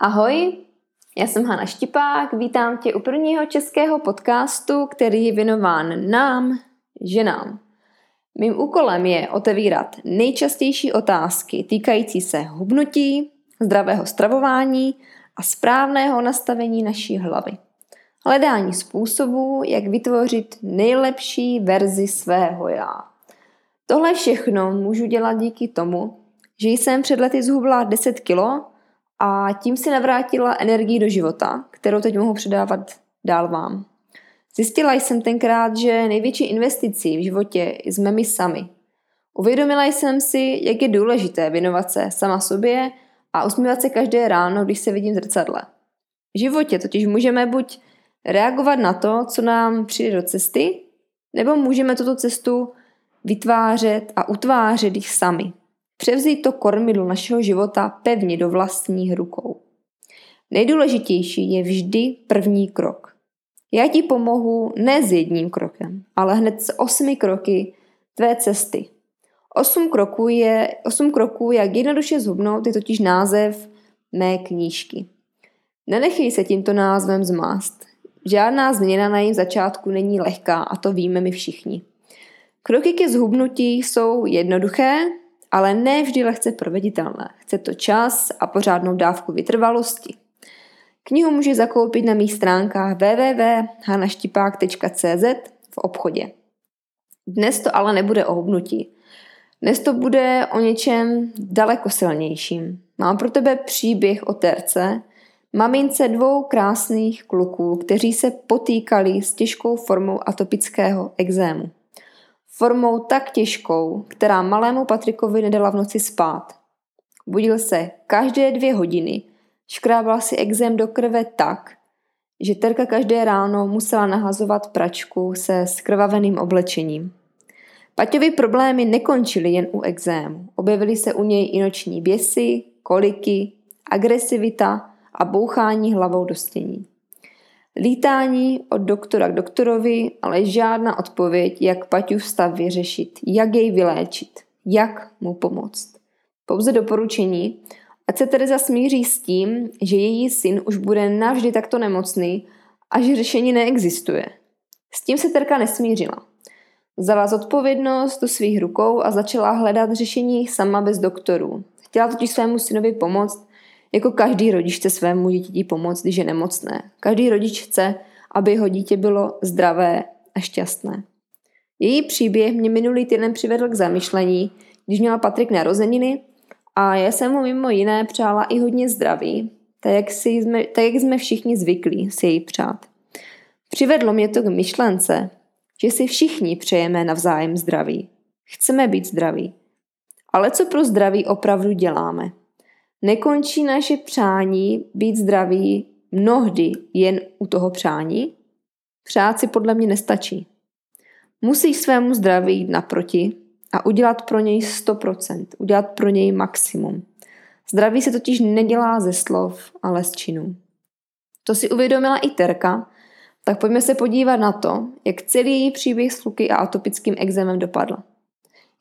Ahoj, já jsem Hana Štipák, vítám tě u prvního českého podcastu, který je věnován nám, ženám. Mým úkolem je otevírat nejčastější otázky týkající se hubnutí, zdravého stravování a správného nastavení naší hlavy. Hledání způsobů, jak vytvořit nejlepší verzi svého já. Tohle všechno můžu dělat díky tomu, že jsem před lety zhubla 10 kilo a tím si navrátila energii do života, kterou teď mohu předávat dál vám. Zjistila jsem tenkrát, že největší investicí v životě jsme my sami. Uvědomila jsem si, jak je důležité věnovat se sama sobě a usmívat se každé ráno, když se vidím v zrcadle. V životě totiž můžeme buď reagovat na to, co nám přijde do cesty, nebo můžeme tuto cestu vytvářet a utvářet jich sami. Převzít to kormidlo našeho života pevně do vlastních rukou. Nejdůležitější je vždy první krok. Já ti pomohu ne s jedním krokem, ale hned s osmi kroky tvé cesty. Osm kroků, je, osm kroků, jak jednoduše zhubnout, je totiž název mé knížky. Nenechej se tímto názvem zmást. Žádná změna na jejím začátku není lehká a to víme my všichni. Kroky ke zhubnutí jsou jednoduché, ale ne vždy lehce proveditelné. Chce to čas a pořádnou dávku vytrvalosti. Knihu může zakoupit na mých stránkách www.hanaštipák.cz v obchodě. Dnes to ale nebude o hubnutí. Dnes to bude o něčem daleko silnějším. Mám pro tebe příběh o terce, mamince dvou krásných kluků, kteří se potýkali s těžkou formou atopického exému. Formou tak těžkou, která malému Patrikovi nedala v noci spát. Budil se každé dvě hodiny, škrábal si exém do krve tak, že Terka každé ráno musela nahazovat pračku se skrvaveným oblečením. Paťovi problémy nekončily jen u exému. Objevily se u něj i noční běsy, koliky, agresivita a bouchání hlavou do stění. Lítání od doktora k doktorovi, ale žádná odpověď, jak Paťův stav vyřešit, jak jej vyléčit, jak mu pomoct. Pouze doporučení, ať se Teresa smíří s tím, že její syn už bude navždy takto nemocný a že řešení neexistuje. S tím se Terka nesmířila. Vzala zodpovědnost do svých rukou a začala hledat řešení sama bez doktorů. Chtěla totiž svému synovi pomoct, jako každý rodič chce svému dítěti pomoct, když je nemocné. Každý rodič chce, aby jeho dítě bylo zdravé a šťastné. Její příběh mě minulý týden přivedl k zamyšlení, když měla Patrik narozeniny a já jsem mu mimo jiné přála i hodně zdraví, tak jak, si jsme, tak jak jsme všichni zvyklí si jej přát. Přivedlo mě to k myšlence, že si všichni přejeme navzájem zdraví. Chceme být zdraví. Ale co pro zdraví opravdu děláme? Nekončí naše přání být zdraví mnohdy jen u toho přání? Přát si podle mě nestačí. Musíš svému zdraví jít naproti a udělat pro něj 100%, udělat pro něj maximum. Zdraví se totiž nedělá ze slov, ale z činů. To si uvědomila i Terka, tak pojďme se podívat na to, jak celý její příběh s luky a atopickým exémem dopadl.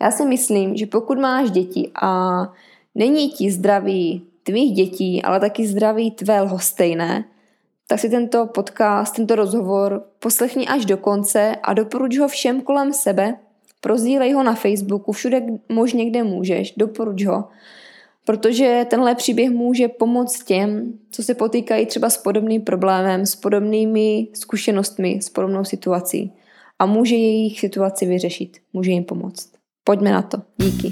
Já si myslím, že pokud máš děti a není ti zdraví tvých dětí, ale taky zdraví tvé lhostejné, tak si tento podcast, tento rozhovor poslechni až do konce a doporuč ho všem kolem sebe, prozdílej ho na Facebooku, všude možně, kde můžeš, doporuč ho, protože tenhle příběh může pomoct těm, co se potýkají třeba s podobným problémem, s podobnými zkušenostmi, s podobnou situací a může jejich situaci vyřešit, může jim pomoct. Pojďme na to. Díky.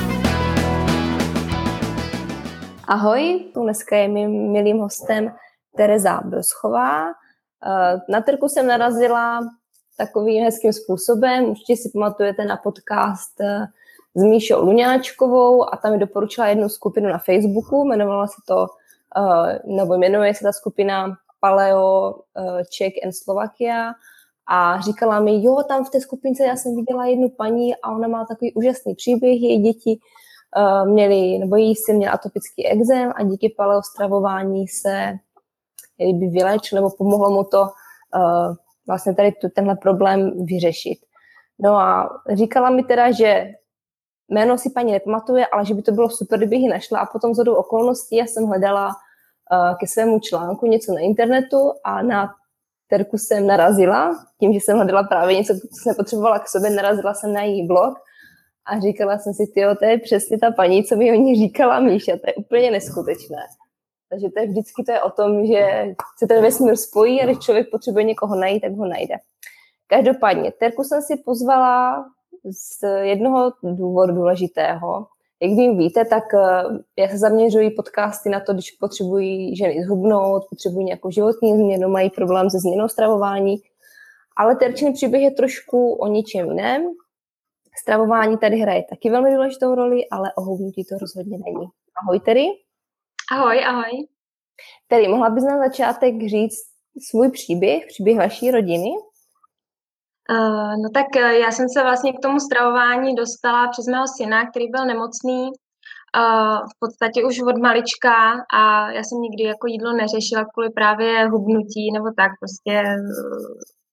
Ahoj, tu dneska je mým milým hostem Tereza Broschová. Eh, na trku jsem narazila takovým hezkým způsobem. Určitě si pamatujete na podcast eh, s Míšou Luňáčkovou a tam mi doporučila jednu skupinu na Facebooku, jmenovala se to, uh, nebo jmenuje se ta skupina Paleo Czech and Slovakia a říkala mi, jo, tam v té skupince já jsem viděla jednu paní a ona má takový úžasný příběh, její děti měli, nebo její syn měl atopický exém a díky paleostravování se by vylečil nebo pomohlo mu to uh, vlastně tady tu, tenhle problém vyřešit. No a říkala mi teda, že jméno si paní nepamatuje, ale že by to bylo super, kdybych ji našla. A potom zhodou okolností já jsem hledala uh, ke svému článku něco na internetu a na terku jsem narazila, tím, že jsem hledala právě něco, co jsem potřebovala k sobě, narazila jsem na její blog a říkala jsem si, tyjo, to je přesně ta paní, co mi o ní říkala Míša, to je úplně neskutečné. Takže to je vždycky to je o tom, že se ten vesmír spojí a když člověk potřebuje někoho najít, tak ho najde. Každopádně, Terku jsem si pozvala z jednoho důvodu důležitého. Jak vím víte, tak eh, já se zaměřuji podcasty na to, když potřebují ženy zhubnout, potřebují nějakou životní změnu, mají problém se změnou stravování. Ale Terčin příběh je trošku o něčem jiném. Stravování tady hraje taky velmi důležitou roli, ale o hubnutí to rozhodně není. Ahoj Terry. Ahoj, ahoj. Tedy, mohla bys na začátek říct svůj příběh, příběh vaší rodiny? Uh, no tak uh, já jsem se vlastně k tomu stravování dostala přes mého syna, který byl nemocný uh, v podstatě už od malička a já jsem nikdy jako jídlo neřešila kvůli právě hubnutí nebo tak, prostě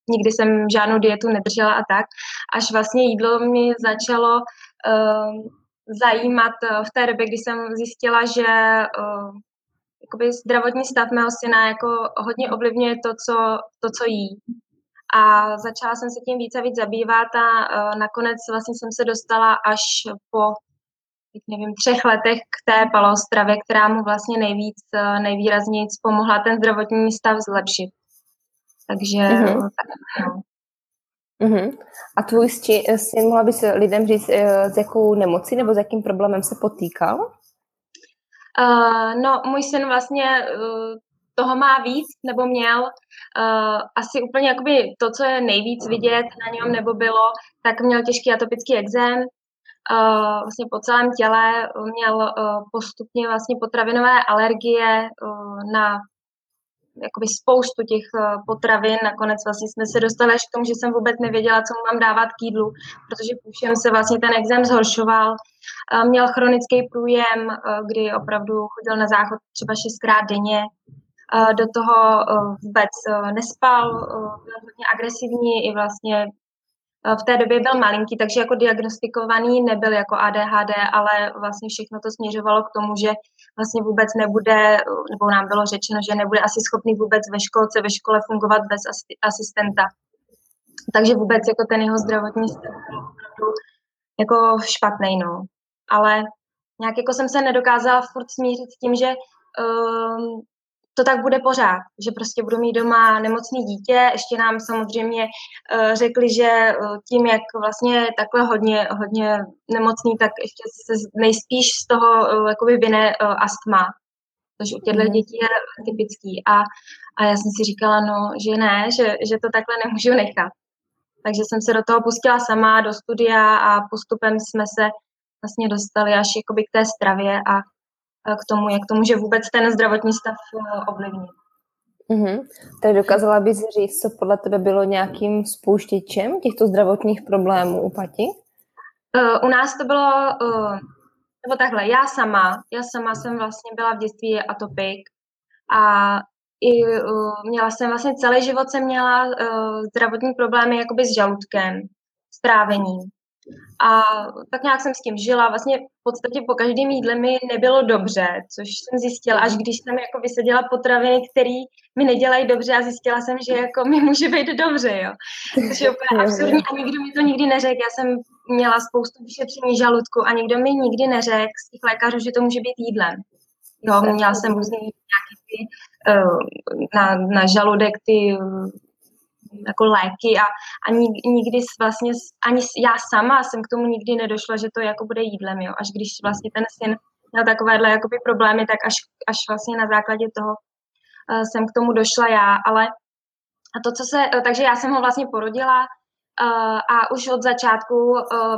nikdy jsem žádnou dietu nedržela a tak, až vlastně jídlo mi začalo uh, zajímat uh, v té době, kdy jsem zjistila, že uh, jakoby zdravotní stav mého syna jako hodně ovlivňuje to, co, to, co jí. A začala jsem se tím více a víc zabývat a uh, nakonec vlastně jsem se dostala až po nevím, třech letech k té palostravě, která mu vlastně nejvíc, uh, nejvýrazněji pomohla ten zdravotní stav zlepšit. Takže mm-hmm. tak, no. Mm-hmm. A tvůj syn, mohla bys lidem říct, s jakou nemocí nebo s jakým problémem se potýkal? Uh, no, můj syn vlastně uh, toho má víc, nebo měl uh, asi úplně jakoby to, co je nejvíc vidět na něm, nebo bylo, tak měl těžký atopický exém, uh, vlastně po celém těle měl uh, postupně vlastně potravinové alergie uh, na jakoby spoustu těch eh, potravin. Nakonec vlastně jsme se dostali až k tomu, že jsem vůbec nevěděla, co mu mám dávat k jídlu, protože půjšem se vlastně ten exém zhoršoval. Eh, měl chronický průjem, eh, kdy opravdu chodil na záchod třeba šestkrát denně. Do toho vůbec nespal, byl hodně agresivní i vlastně v té době byl malinký, takže jako diagnostikovaný nebyl jako ADHD, ale vlastně všechno to směřovalo k tomu, že vlastně vůbec nebude, nebo nám bylo řečeno, že nebude asi schopný vůbec ve školce, ve škole fungovat bez asistenta. Takže vůbec jako ten jeho zdravotní stav jako špatný, no. Ale nějak jako jsem se nedokázala furt smířit s tím, že um, to tak bude pořád, že prostě budu mít doma nemocný dítě. Ještě nám samozřejmě uh, řekli, že uh, tím, jak vlastně takhle hodně, hodně nemocný, tak ještě se nejspíš z toho uh, jakoby vyne uh, astma, což u těchto mhm. dětí je typický. A, a já jsem si říkala, no, že ne, že, že to takhle nemůžu nechat. Takže jsem se do toho pustila sama, do studia a postupem jsme se vlastně dostali až jakoby k té stravě a k tomu, jak to může vůbec ten zdravotní stav eh, ovlivnit. Mm-hmm. Tak dokázala bys říct, co podle tebe bylo nějakým spouštěčem těchto zdravotních problémů u Pati? Uh, u nás to bylo, uh, nebo takhle, já sama, já sama jsem vlastně byla v dětství atopik a i uh, měla jsem vlastně celý život jsem měla uh, zdravotní problémy jakoby s žaludkem, s trávením. A tak nějak jsem s tím žila. Vlastně v podstatě po každém jídle mi nebylo dobře, což jsem zjistila, až když jsem jako vysadila potraviny, které mi nedělají dobře a zjistila jsem, že jako mi může být dobře, jo. Což je úplně absurdní a nikdo mi to nikdy neřekl. Já jsem měla spoustu vyšetření žaludku a nikdo mi nikdy neřekl z těch lékařů, že to může být jídlem. Jo, měla jsem různý nějaký ty, uh, na, na žaludek ty jako léky a ani nikdy vlastně, ani já sama jsem k tomu nikdy nedošla, že to jako bude jídlem, jo. Až když vlastně ten syn měl takovéhle jakoby problémy, tak až, až vlastně na základě toho uh, jsem k tomu došla já, ale a to, co se, uh, takže já jsem ho vlastně porodila, a už od začátku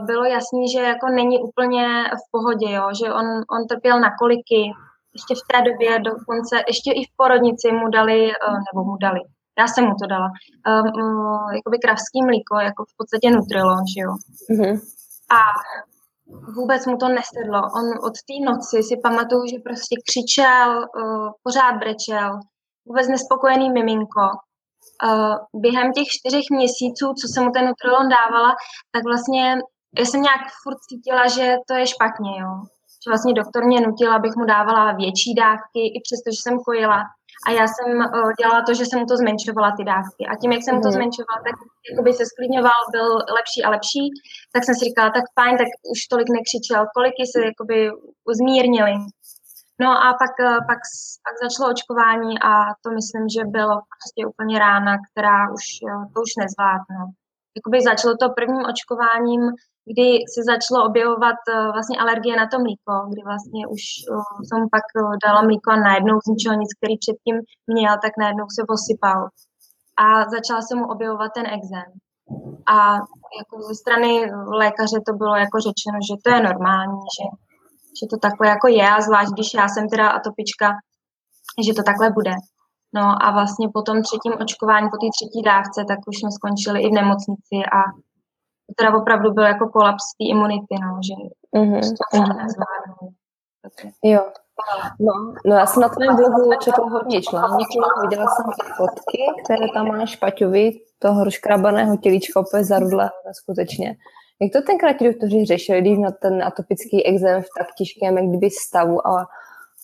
bylo jasný, že jako není úplně v pohodě, jo, že on, on trpěl na koliky, ještě v té době dokonce, ještě i v porodnici mu dali, nebo mu dali, já jsem mu to dala, um, jakoby kravský mlíko, jako v podstatě nutrilo, že jo. Mm-hmm. A vůbec mu to nesedlo. On od té noci si pamatuju, že prostě křičel, uh, pořád brečel, vůbec nespokojený miminko. Uh, během těch čtyřech měsíců, co jsem mu ten Nutrilon dávala, tak vlastně já jsem nějak furt cítila, že to je špatně, jo. Že vlastně doktor mě nutil, abych mu dávala větší dávky, i přesto, že jsem kojila. A já jsem uh, dělala to, že jsem to zmenšovala ty dávky. A tím, jak jsem mu to mhm. zmenšovala, tak jakoby se sklidňoval, byl lepší a lepší. Tak jsem si říkala, tak fajn, tak už tolik nekřičel, koliky se jakoby zmírnili. No a pak, uh, pak, pak začalo očkování a to myslím, že bylo prostě úplně rána, která už, uh, to už nezvládnu. Jakoby začalo to prvním očkováním kdy se začalo objevovat uh, vlastně alergie na to mlíko, kdy vlastně už uh, jsem pak uh, dala mlíko a najednou z ničeho nic, který předtím měl, tak najednou se posypal. A začala se mu objevovat ten exém. A jako ze strany lékaře to bylo jako řečeno, že to je normální, že, že to takhle jako je a zvlášť, když já jsem teda atopička, že to takhle bude. No a vlastně po tom třetím očkování, po té třetí dávce, tak už jsme skončili i v nemocnici a teda opravdu byl jako kolaps té imunity, no, že mm-hmm. to mm-hmm. Jo. No, no já jsem na tvém blogu četla hodně článků, viděla jsem i fotky, které tam máš Paťovi, toho rozkrabaného tělíčka úplně zarudlého skutečně. Jak to tenkrát ti doktoři řešili, když měl ten atopický exém v tak těžkém jak kdyby stavu a,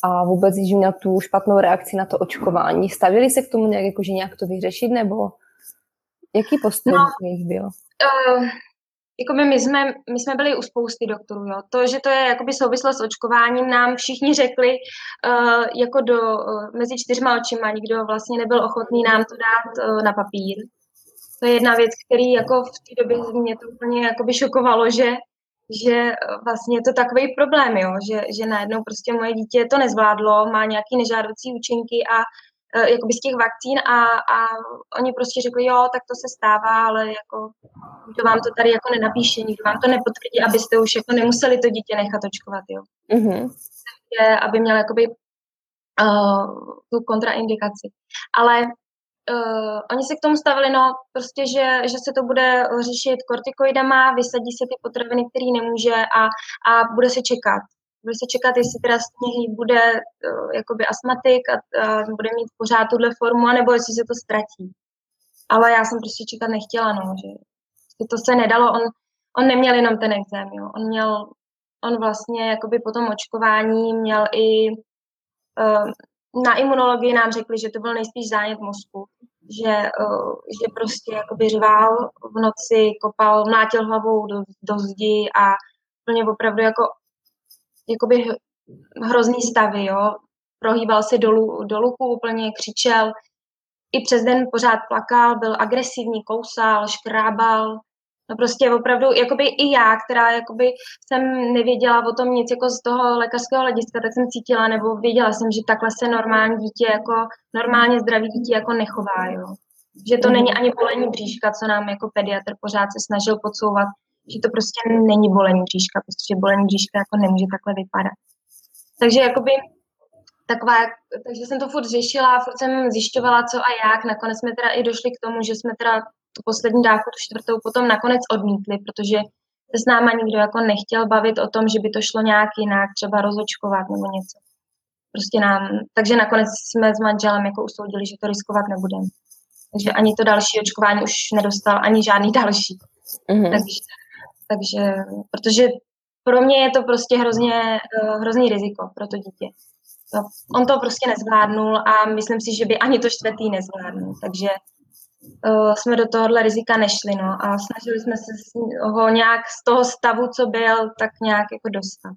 a vůbec, když měl tu špatnou reakci na to očkování, stavili se k tomu nějak, jakože nějak to vyřešit, nebo jaký postup no, jich byl? Uh, jakoby my jsme, my jsme byli u spousty doktorů, jo. To, že to je jakoby souvislost s očkováním, nám všichni řekli uh, jako do, uh, mezi čtyřma očima, nikdo vlastně nebyl ochotný nám to dát uh, na papír. To je jedna věc, který jako v té době mě to úplně jakoby šokovalo, že, že vlastně je to takový problém, jo, že, že najednou prostě moje dítě to nezvládlo, má nějaký nežádoucí účinky a Eh, jakoby z těch vakcín a, a oni prostě řekli, jo, tak to se stává, ale jako to vám to tady jako nenapíše, nikdo vám to nepotvrdí, abyste už jako nemuseli to dítě nechat očkovat, jo. Mm-hmm. Aby měl jakoby uh, tu kontraindikaci. Ale uh, oni se k tomu stavili, no, prostě, že, že se to bude řešit kortikoidama, vysadí se ty potraviny, které nemůže a, a bude se čekat bude se čekat, jestli teda z něj bude uh, jakoby astmatik a uh, bude mít pořád tuhle formu, anebo jestli se to ztratí. Ale já jsem prostě čekat nechtěla, no, že to se nedalo, on, on neměl jenom ten exém, jo. on měl, on vlastně jakoby po tom očkování měl i uh, na imunologii nám řekli, že to byl nejspíš zánět mozku, že, uh, že prostě jakoby řval v noci, kopal, mlátil hlavou do, do zdi a úplně opravdu jako jakoby hrozný stavy, jo. Prohýbal se dolů, do luku, úplně křičel, i přes den pořád plakal, byl agresivní, kousal, škrábal, No prostě opravdu, jakoby i já, která jakoby jsem nevěděla o tom nic jako z toho lékařského hlediska, tak jsem cítila, nebo věděla jsem, že takhle se normální dítě, jako normálně zdravý dítě jako nechová, jo. Že to není ani bolení bříška, co nám jako pediatr pořád se snažil podsouvat, že to prostě není bolení bříška, protože bolení bříška jako nemůže takhle vypadat. Takže jakoby taková, takže jsem to furt řešila, furt jsem zjišťovala, co a jak. Nakonec jsme teda i došli k tomu, že jsme teda tu poslední dávku, tu čtvrtou, potom nakonec odmítli, protože se s náma nikdo jako nechtěl bavit o tom, že by to šlo nějak jinak, třeba rozočkovat nebo něco. Prostě nám, takže nakonec jsme s manželem jako usoudili, že to riskovat nebudeme. Takže ani to další očkování už nedostal, ani žádný další. Mm-hmm. Takže takže, protože pro mě je to prostě hrozně, uh, hrozný riziko pro to dítě. To, on to prostě nezvládnul a myslím si, že by ani to čtvrtý nezvládnul. Takže uh, jsme do tohohle rizika nešli, no, a snažili jsme se ho nějak z toho stavu, co byl, tak nějak jako dostat.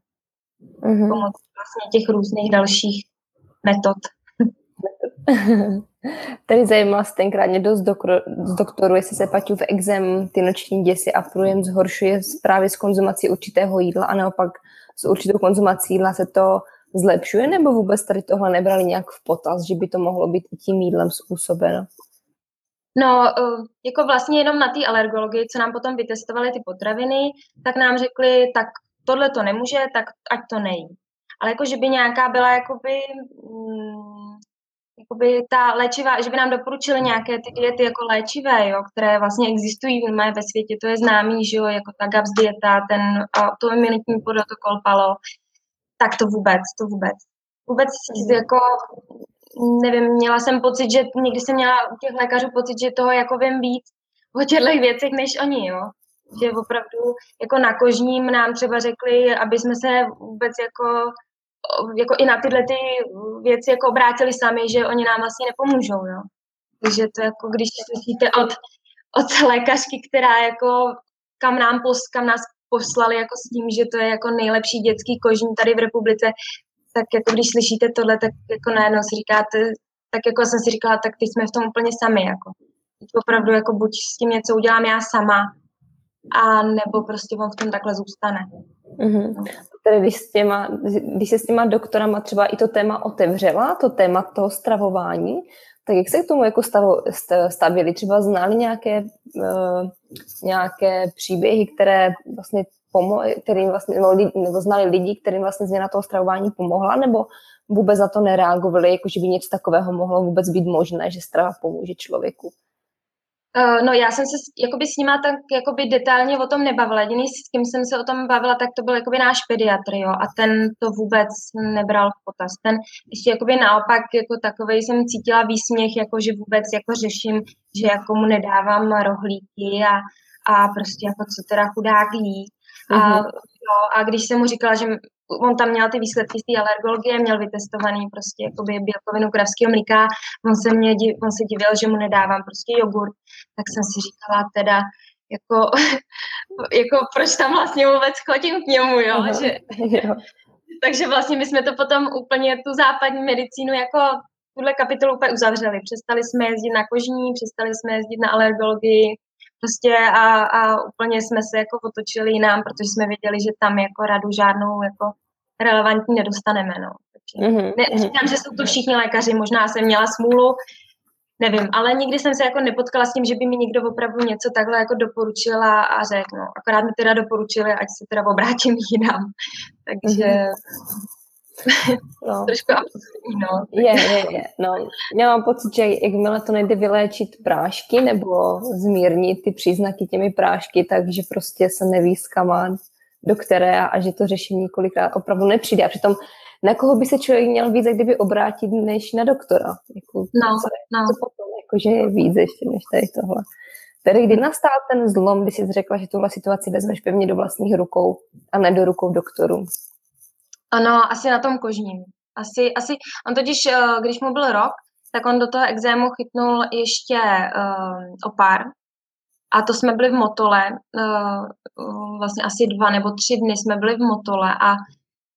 Mm-hmm. Pomocí vlastně těch různých dalších metod. Tady zajímala se tenkrát někdo z, doktor, z doktoru, jestli se v exem ty noční děsy a průjem zhoršuje právě s konzumací určitého jídla a naopak s určitou konzumací jídla se to zlepšuje, nebo vůbec tady tohle nebrali nějak v potaz, že by to mohlo být i tím jídlem způsobeno? No, uh, jako vlastně jenom na té alergologii, co nám potom vytestovali ty potraviny, tak nám řekli, tak tohle to nemůže, tak ať to nejí. Ale jako, že by nějaká byla jakoby, mm, jakoby ta léčiva, že by nám doporučili nějaké ty diety jako léčivé, jo, které vlastně existují mají ve světě, to je známý, že jo, jako ta GAPS dieta, ten autoimunitní protokol PALO, tak to vůbec, to vůbec. Vůbec jako nevím, měla jsem pocit, že někdy jsem měla u těch lékařů pocit, že toho jako vím víc o těchto věcech než oni, jo. Že opravdu jako na kožním nám třeba řekli, aby jsme se vůbec jako, jako i na tyhle ty věci jako obrátili sami, že oni nám vlastně nepomůžou, jo. Takže to jako, když slyšíte od, od lékařky, která jako kam nám pos, kam nás poslali jako s tím, že to je jako nejlepší dětský kožní tady v republice, tak jako když slyšíte tohle, tak jako najednou si říkáte, tak jako jsem si říkala, tak teď jsme v tom úplně sami, jako. Teď opravdu jako buď s tím něco udělám já sama, a nebo prostě on v tom takhle zůstane. Mm-hmm. Tedy když, s těma, když se s těma doktorama třeba i to téma otevřela, to téma toho stravování, tak jak se k tomu jako stavo, stavili? Třeba znali nějaké, uh, nějaké příběhy, které vlastně pomo- kterým vlastně, nebo, nebo znali lidi, kterým vlastně změna toho stravování pomohla, nebo vůbec na to nereagovali, jako že by něco takového mohlo vůbec být možné, že strava pomůže člověku? Uh, no já jsem se jakoby s nima tak jakoby detailně o tom nebavila. Jediný, s kým jsem se o tom bavila, tak to byl jakoby náš pediatr, jo, a ten to vůbec nebral v potaz. Ten ještě jakoby naopak jako takovej jsem cítila výsměch, jako že vůbec jako řeším, že jako mu nedávám rohlíky a, a prostě jako co teda chudák jí. A, no, a když jsem mu říkala, že on tam měl ty výsledky z té alergologie, měl vytestovaný prostě jakoby bílkovinu kravského mlíka, on se, mě, on se divil, že mu nedávám prostě jogurt, tak jsem si říkala teda, jako, jako proč tam vlastně vůbec chodím k němu, jo, uh-huh. že, jo. takže vlastně my jsme to potom úplně tu západní medicínu jako tuhle kapitolu úplně uzavřeli. Přestali jsme jezdit na kožní, přestali jsme jezdit na alergologii, prostě a, a úplně jsme se jako otočili jinam, protože jsme věděli, že tam jako radu žádnou jako relevantní nedostaneme, no. Takže mm-hmm. ne, mhm. říkám, že jsou to všichni lékaři, možná jsem měla smůlu, nevím, ale nikdy jsem se jako nepotkala s tím, že by mi někdo opravdu něco takhle jako doporučila a řekl, no, akorát mi teda doporučili, ať se teda obrátím jinam. Takže mm-hmm. No. Trošku absurdní, no. Je, je, je. No, já mám pocit, že jakmile to nejde vyléčit prášky nebo zmírnit ty příznaky těmi prášky, takže prostě se neví s kama, do které a že to řešení několikrát opravdu nepřijde. A přitom na koho by se člověk měl víc kdyby obrátit, než na doktora? Jako, no, co, no. Co potom, jako, že je víc ještě než tady tohle. Tedy kdy nastal ten zlom, kdy jsi řekla, že tuhle situaci vezmeš pevně do vlastních rukou a ne do rukou doktorů? Ano, asi na tom kožním. Asi, asi, on totiž, eh, když mu byl rok, tak on do toho exému chytnul ještě uh, opár. A to jsme byli v Motole, uh, vlastně asi dva nebo tři dny jsme byli v Motole a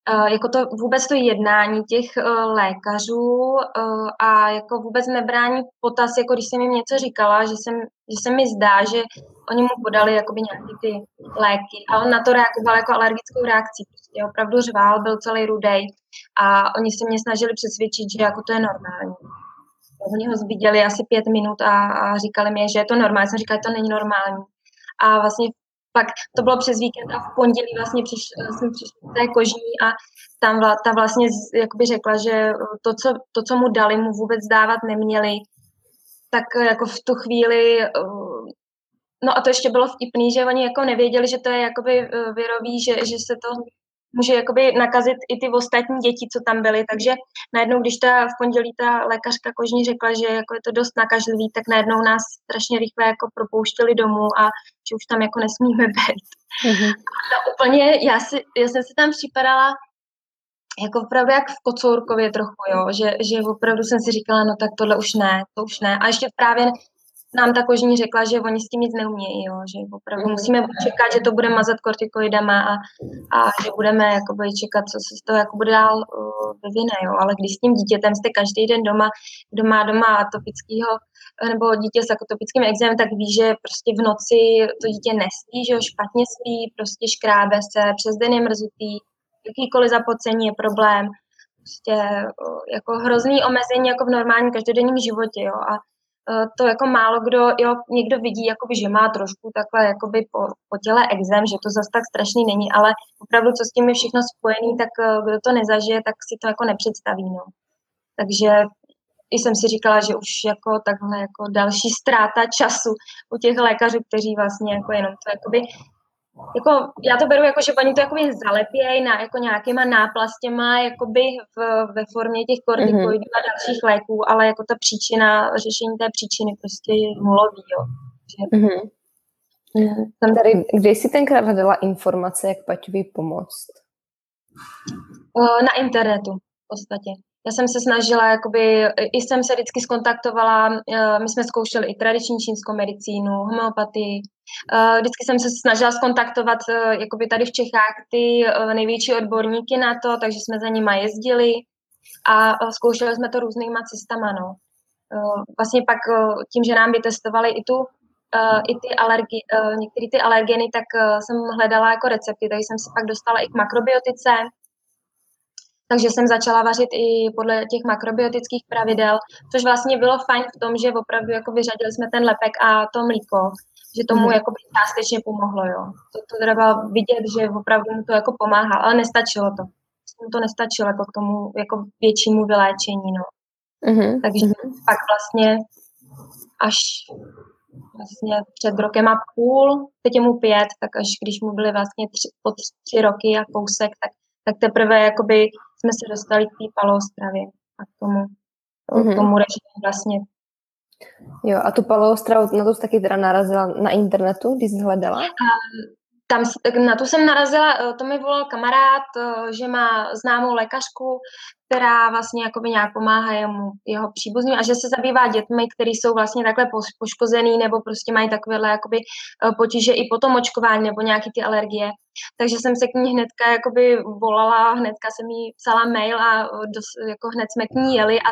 jako to vůbec to jednání těch uh, lékařů uh, a jako vůbec nebrání potaz, jako když jsem jim něco říkala, že, jsem, že se mi zdá, že oni mu podali jakoby nějaké ty léky a on na to reagoval jako alergickou reakcí. Prostě opravdu řvál, byl celý rudej a oni se mě snažili přesvědčit, že jako to je normální. Oni ho zbíděli asi pět minut a, a říkali mi, že je to normální. Jsem říkala, že to není normální. A vlastně pak to bylo přes víkend a v pondělí vlastně přiš, jsem přišla z té kožní a tam vla, ta vlastně jakoby řekla, že to co, to, co mu dali, mu vůbec dávat neměli, tak jako v tu chvíli No a to ještě bylo vtipný, že oni jako nevěděli, že to je jakoby eh, virový, že, že se to může jakoby nakazit i ty ostatní děti, co tam byly. Takže najednou, když ta v pondělí ta lékařka kožní řekla, že jako je to dost nakažlivý, tak najednou nás strašně rychle jako propouštěli domů a že už tam jako nesmíme být. Mm-hmm. No úplně, já, si, já jsem si tam připadala jako opravdu jak v Kocourkově trochu, jo, že, že opravdu jsem si říkala, no tak tohle už ne, to už ne. A ještě právě nám ta kožní řekla, že oni s tím nic neumějí, jo, že opravdu mm. musíme čekat, že to bude mazat kortikoidama a, a že budeme jakoby čekat, co se z toho jako bude dál uh, vyvine, jo, ale když s tím dítětem jste každý den doma, kdo má doma atopického nebo dítě s atopickým exémem, tak ví, že prostě v noci to dítě nespí, že ho špatně spí, prostě škrábe se, přes den je mrzutý, jakýkoliv zapocení je problém, prostě uh, jako hrozný omezení jako v normálním každodenním životě, jo, a to jako málo kdo, jo, někdo vidí, jakoby, že má trošku takhle jakoby po, po těle exém, že to zase tak strašný není, ale opravdu, co s tím je všechno spojený, tak eh, kdo to nezažije, tak si to jako nepředstaví, no. Takže jsem si říkala, že už jako takhle jako další ztráta času u těch lékařů, kteří vlastně jako jenom to jakoby jako, já to beru jako, že oni to jakoby zalepějí na jako nějakýma náplastěma jakoby v, ve formě těch kortikoidů mm-hmm. a dalších léků, ale jako ta příčina, řešení té příčiny prostě je nulový, jo. Že, mm-hmm. Tam tady, kde jsi tenkrát hledala informace, jak Paťovi pomoct? Na internetu v podstatě. Já jsem se snažila, jakoby, i jsem se vždycky skontaktovala, eh, my jsme zkoušeli i tradiční čínskou medicínu, homeopatii. Eh, vždycky jsem se snažila skontaktovat eh, jakoby tady v Čechách ty největší odborníky na to, takže jsme za nima jezdili a zkoušeli jsme to různýma cestama. No. Vlastně pak tím, že nám vytestovali i tu i ty alergi, některé ty alergeny, tak jsem hledala jako recepty, takže jsem se pak dostala i k makrobiotice, takže jsem začala vařit i podle těch makrobiotických pravidel, což vlastně bylo fajn v tom, že opravdu jako vyřadili jsme ten lepek a to mlíko, že tomu mm. jako částečně pomohlo, jo. To, to teda bylo vidět, že opravdu mu to jako pomáhá, ale nestačilo to. Mu to nestačilo jako k tomu jako většímu vyléčení, no. Mm-hmm. Takže mm-hmm. pak vlastně až vlastně před rokem a půl, teď je mu pět, tak až když mu byly vlastně tři, po tři, tři roky a kousek, tak tak teprve jakoby jsme se dostali k té paleostravě a k tomu, mm-hmm. tomu režimu vlastně. Jo, a tu paleostravu, na to jsi taky teda narazila na internetu, když jsi hledala? A, tam, na to jsem narazila, eh, to mi volal kamarád, eh, že má známou lékařku, která vlastně jakoby nějak pomáhá jemu, jeho příbuzným a že se zabývá dětmi, které jsou vlastně takhle poškozený nebo prostě mají takovéhle jakoby eh, potíže i po tom očkování nebo nějaký ty alergie. Takže jsem se k ní hnedka jakoby volala, hnedka jsem jí psala mail a dos, jako hned jsme k ní jeli a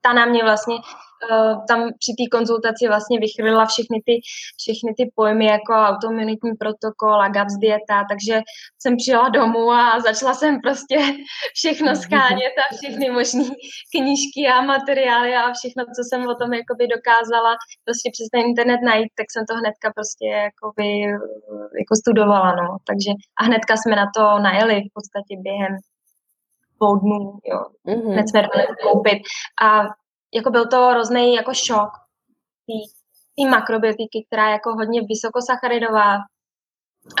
ta na mě vlastně uh, tam při té konzultaci vlastně vychrlila všechny ty, všechny ty pojmy jako autoimunitní protokol a GAPS dieta, takže jsem přijela domů a začala jsem prostě všechno schánět a všechny možné knížky a materiály a všechno, co jsem o tom jakoby dokázala prostě přes ten internet najít, tak jsem to hnedka prostě jakoby, jako studovala, no. Takže a hnedka jsme na to najeli v podstatě během dvou dnů, jo. Mm-hmm. Hned jsme dali koupit. A jako byl to hrozný jako šok té makrobiotiky, která je jako hodně vysokosacharidová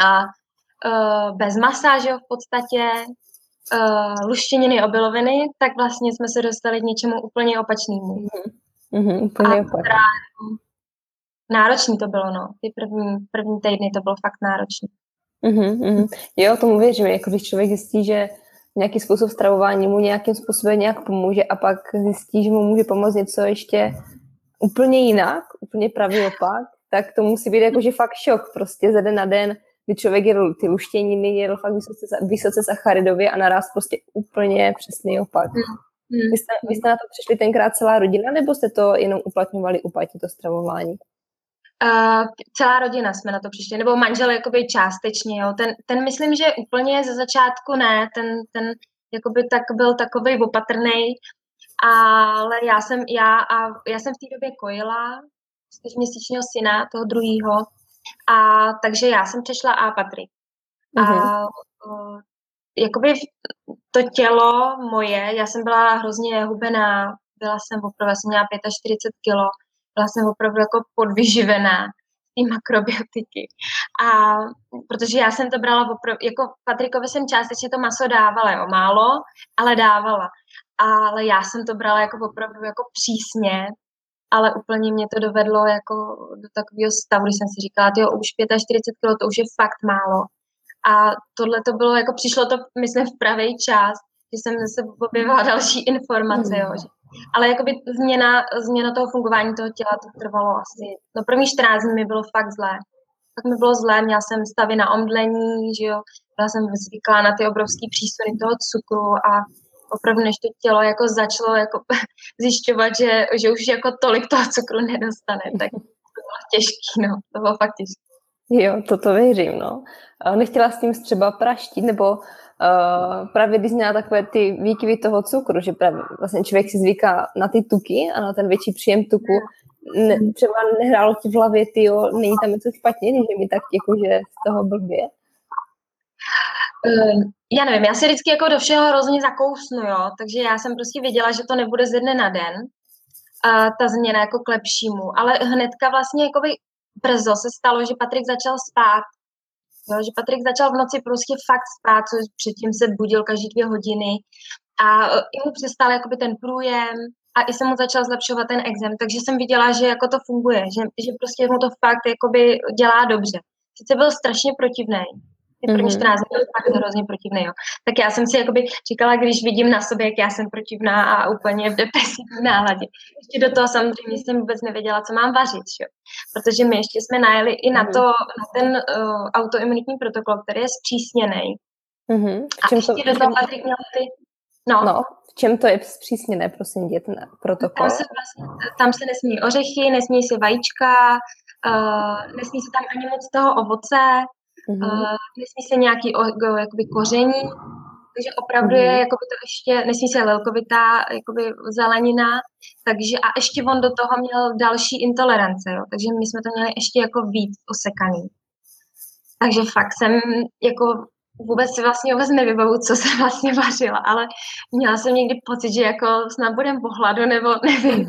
a uh, bez masa, že jo, v podstatě, uh, luštěniny, obiloviny, tak vlastně jsme se dostali k něčemu úplně opačnému. Mm-hmm, úplně opačný. Náročný to bylo, no. Ty první, první týdny to bylo fakt náročný. Mm-hmm. Jo, tomu věřím, jako když člověk zjistí, že nějaký způsob stravování mu nějakým způsobem nějak pomůže a pak zjistí, že mu může pomoct něco ještě úplně jinak, úplně pravý opak, tak to musí být jakože fakt šok prostě ze den na den, kdy člověk jedl ty luštěniny, jedl fakt vysoce, vysoce sacharidově a naraz prostě úplně přesný opak. Mm. Vy jste, vy jste na to přišli tenkrát celá rodina, nebo jste to jenom uplatňovali u to stravování? Uh, celá rodina jsme na to přišli, nebo manžel jakoby částečně, jo. Ten, ten myslím, že úplně ze začátku ne, ten, ten jakoby tak byl takový opatrný, ale já jsem, já, a já jsem v té době kojila čtyřměsíčního syna, toho druhého, a takže já jsem přešla A patry. A uh, jakoby to tělo moje, já jsem byla hrozně hubená, byla jsem já jsem měla 45 kilo, byla jsem opravdu jako podvyživená ty makrobiotiky. A protože já jsem to brala opravdu, jako Patrikovi jsem částečně to maso dávala, jo, málo, ale dávala. Ale já jsem to brala jako opravdu jako přísně, ale úplně mě to dovedlo jako do takového stavu, když jsem si říkala, jo, už 45 kg, to už je fakt málo. A tohle to bylo, jako přišlo to, myslím, v pravý čas, že jsem zase objevila další informace, jo, že ale jakoby změna, změna toho fungování toho těla to trvalo asi, no první 14 dní mi bylo fakt zlé. Tak mi bylo zlé, měla jsem stavy na omdlení, že jo, byla jsem zvyklá na ty obrovské přísuny toho cukru a opravdu než to tělo jako začalo jako zjišťovat, že, že už jako tolik toho cukru nedostane, tak to bylo těžký, no, to bylo fakt těžké. Jo, toto věřím, no. Nechtěla s tím třeba praštit, nebo Uh, právě když měla takové ty výkyvy toho cukru, že právě vlastně člověk si zvyká na ty tuky a na ten větší příjem tuku, ne, třeba nehrálo ti v hlavě, ty jo, není tam něco špatně, že mi tak jakože z toho blbě? Uh, já nevím, já se vždycky jako do všeho hrozně zakousnu, jo, takže já jsem prostě věděla, že to nebude ze dne na den, uh, ta změna jako k lepšímu, ale hnedka vlastně jakoby brzo se stalo, že Patrik začal spát, jo, že Patrik začal v noci prostě fakt spát, což předtím se budil každý dvě hodiny. A uh, i mu přestal jakoby ten průjem, a i se mu začal zlepšovat ten exem, takže jsem viděla, že jako to funguje, že, že prostě mu to fakt jakoby dělá dobře. Sice byl strašně protivný, ty první mm-hmm. 14 dní byl fakt hrozně protivný, jo. Tak já jsem si jakoby říkala, když vidím na sobě, jak já jsem protivná a úplně v depresivní náladě. Ještě do toho samozřejmě jsem vůbec nevěděla, co mám vařit, jo. Protože my ještě jsme najeli i na, mhm. to, na ten uh, autoimunitní protokol, který je zpřísněný. Mm-hmm. A ještě do toho Patrik měl ty No. no, v čem to je zpřísněné, prosím tě, ten protokol? Tam se, vlastně, tam se nesmí ořechy, nesmí se vajíčka, uh, nesmí se tam ani moc toho ovoce, mm-hmm. uh, nesmí se nějaký o, jakoby koření, takže opravdu mm-hmm. je mhm. jakoby to ještě, nesmí se lelkovitá jakoby zelenina, takže a ještě on do toho měl další intolerance, jo, takže my jsme to měli ještě jako víc osekaný. Takže fakt jsem jako vůbec si vlastně vůbec nevybavu, co jsem vlastně vařila, ale měla jsem někdy pocit, že jako snad budem po hladu, nebo nevím.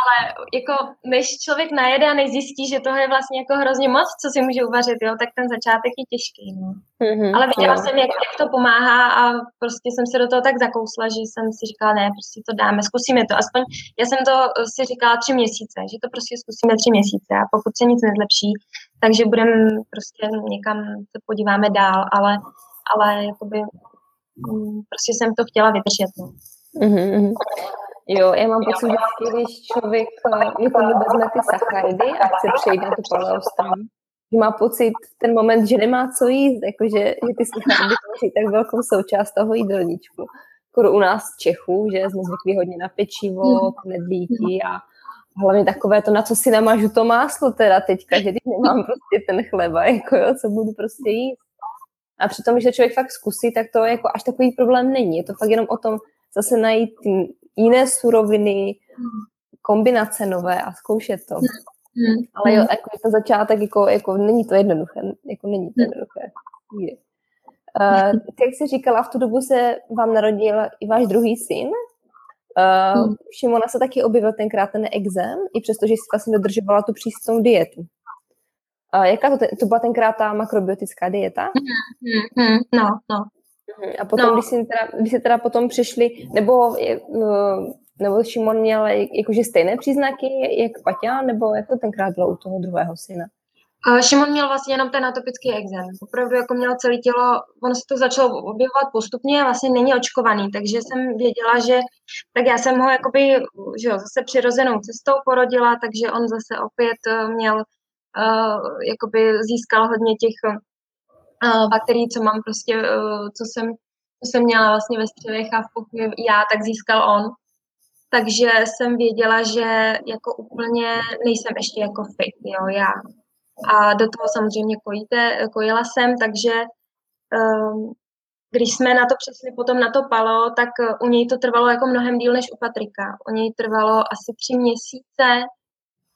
ale jako než člověk najede a než zjistí, že toho je vlastně jako hrozně moc, co si může uvařit, jo, tak ten začátek je těžký. No. Mm-hmm, ale viděla jo. jsem, jak, jak to pomáhá a prostě jsem se do toho tak zakousla, že jsem si říkala, ne, prostě to dáme, zkusíme to. Aspoň já jsem to si říkala tři měsíce, že to prostě zkusíme tři měsíce a pokud se nic nezlepší, takže budeme prostě někam se podíváme dál, ale, ale jakoby mm, prostě jsem to chtěla vydržet. No. Mm-hmm. Jo, já mám pocit, že když člověk někomu vezme ty sacharidy a chce přejít na tu paleostravu, že má pocit ten moment, že nemá co jíst, jakože že ty sacharidy tvoří tak velkou součást toho jídelníčku. Jako u nás v Čechů, že jsme zvyklí hodně na pečivo, mhm. knedlíky a hlavně takové to, na co si namažu to máslo teda teďka, že teď nemám prostě ten chleba, jako jo, co budu prostě jíst. A přitom, když to člověk fakt zkusí, tak to jako až takový problém není. Je to fakt jenom o tom zase najít jiné suroviny, kombinace nové a zkoušet to. Hmm. Ale jo, jako to začátek, jako, jako není to jednoduché. Jako není to jednoduché. Uh, jak jsi říkala, v tu dobu se vám narodil i váš druhý syn, Uh, hmm. Šimona se taky objevil tenkrát ten exém, i přesto, že jsi vlastně dodržovala tu přísnou dietu. Uh, jaká to, to byla tenkrát ta makrobiotická dieta? Hmm, hmm, no, no. Uh, a potom, no. když, jsi teda, když jsi teda potom přišli, nebo, uh, nebo Šimon měl jakože stejné příznaky jak Paťa, nebo jak to tenkrát bylo u toho druhého syna? Šimon měl vlastně jenom ten atopický exém. Opravdu jako měl celé tělo, ono se to začalo objevovat postupně a vlastně není očkovaný, takže jsem věděla, že tak já jsem ho jakoby, že jo, zase přirozenou cestou porodila, takže on zase opět eh, měl, uh, jakoby získal hodně těch uh, bakterií, co mám prostě, uh, co jsem, co jsem měla vlastně ve střevech a v kuchyni já, tak získal on. Takže jsem věděla, že jako úplně nejsem ještě jako fit, jo, já a do toho samozřejmě kojíte, kojila jsem, takže um, když jsme na to přesli potom na to palo, tak u něj to trvalo jako mnohem díl než u Patrika. U něj trvalo asi tři měsíce,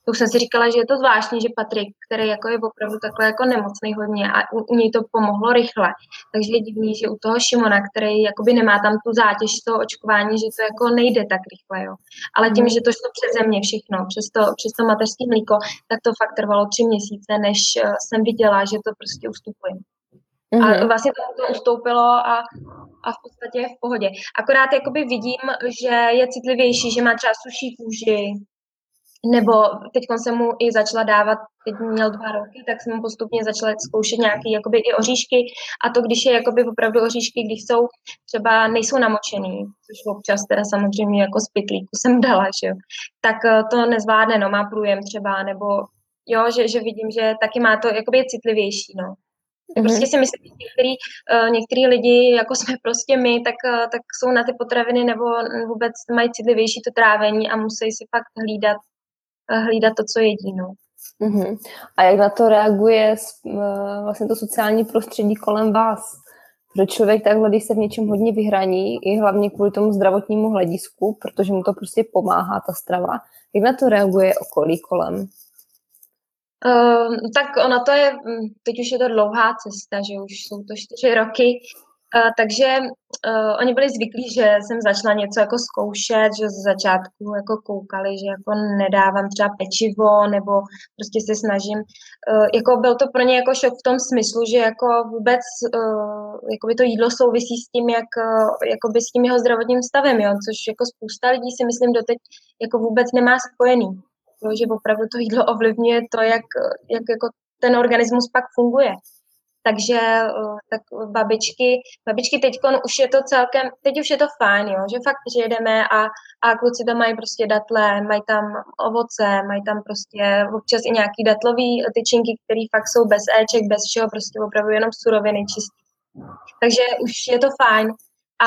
to už jsem si říkala, že je to zvláštní, že Patrik, který jako je opravdu takhle jako nemocný hodně a u, u něj to pomohlo rychle. Takže je divný, že u toho Šimona, který jakoby nemá tam tu zátěž toho očkování, že to jako nejde tak rychle, jo. Ale tím, mm. že to šlo přes země všechno, přes to, přes to mateřské mlíko, tak to fakt trvalo tři měsíce, než eh, jsem viděla, že to prostě ustupuje. Mm-hmm. A mhm. vlastně to, to ustoupilo a, a v podstatě je v pohodě. Akorát jakoby vidím, že je citlivější, že má třeba suší kůži, nebo teď jsem mu i začala dávat, teď měl dva roky, tak jsem mu postupně začala zkoušet nějaké jakoby i oříšky a to, když je jakoby opravdu oříšky, když jsou třeba nejsou namočený, což občas teda samozřejmě jako z pitlíku jsem dala, že jo, tak eh, to nezvládne, no, má průjem třeba, nebo jo, že, že vidím, že taky má to, jakoby je citlivější, no. Mm-hmm. Prostě si myslím, že některý, uh, některý lidi, jako jsme prostě my, tak, uh, tak jsou na ty potraviny nebo vůbec mají citlivější to trávení a musí si fakt hlídat hlídat to, co jedí. No. Uh-huh. A jak na to reaguje vlastně to sociální prostředí kolem vás? pro člověk takhle, když se v něčem hodně vyhraní, i hlavně kvůli tomu zdravotnímu hledisku, protože mu to prostě pomáhá ta strava. Jak na to reaguje okolí kolem? Uh, tak ona to je, hm, teď už je to dlouhá cesta, že už jsou to čtyři roky, Takže uh, oni byli zvyklí, že jsem začala něco jako zkoušet, že z začátku jako koukali, že jako nedávám třeba pečivo nebo prostě se snažím. Uh, jako byl to pro ně jako šok v tom smyslu, že jako vůbec uh, jakoby to jídlo souvisí s tím, jak uh, jakoby s tím jeho zdravotním stavem, jo, což jako spousta lidí si myslím doteď jako vůbec nemá spojený. Jo, že opravdu to jídlo ovlivňuje to, jak, jak jako ten organismus pak funguje. Takže eh, tak babičky, babičky teď už je to celkem, teď už je to fajn, jo, že fakt, že jedeme a, a kluci tam mají prostě datle, mají tam ovoce, mají tam prostě občas i nějaký datlový tyčinky, které fakt jsou bez éček, bez všeho, prostě opravdu jenom suroviny čistý. Takže už je to fajn.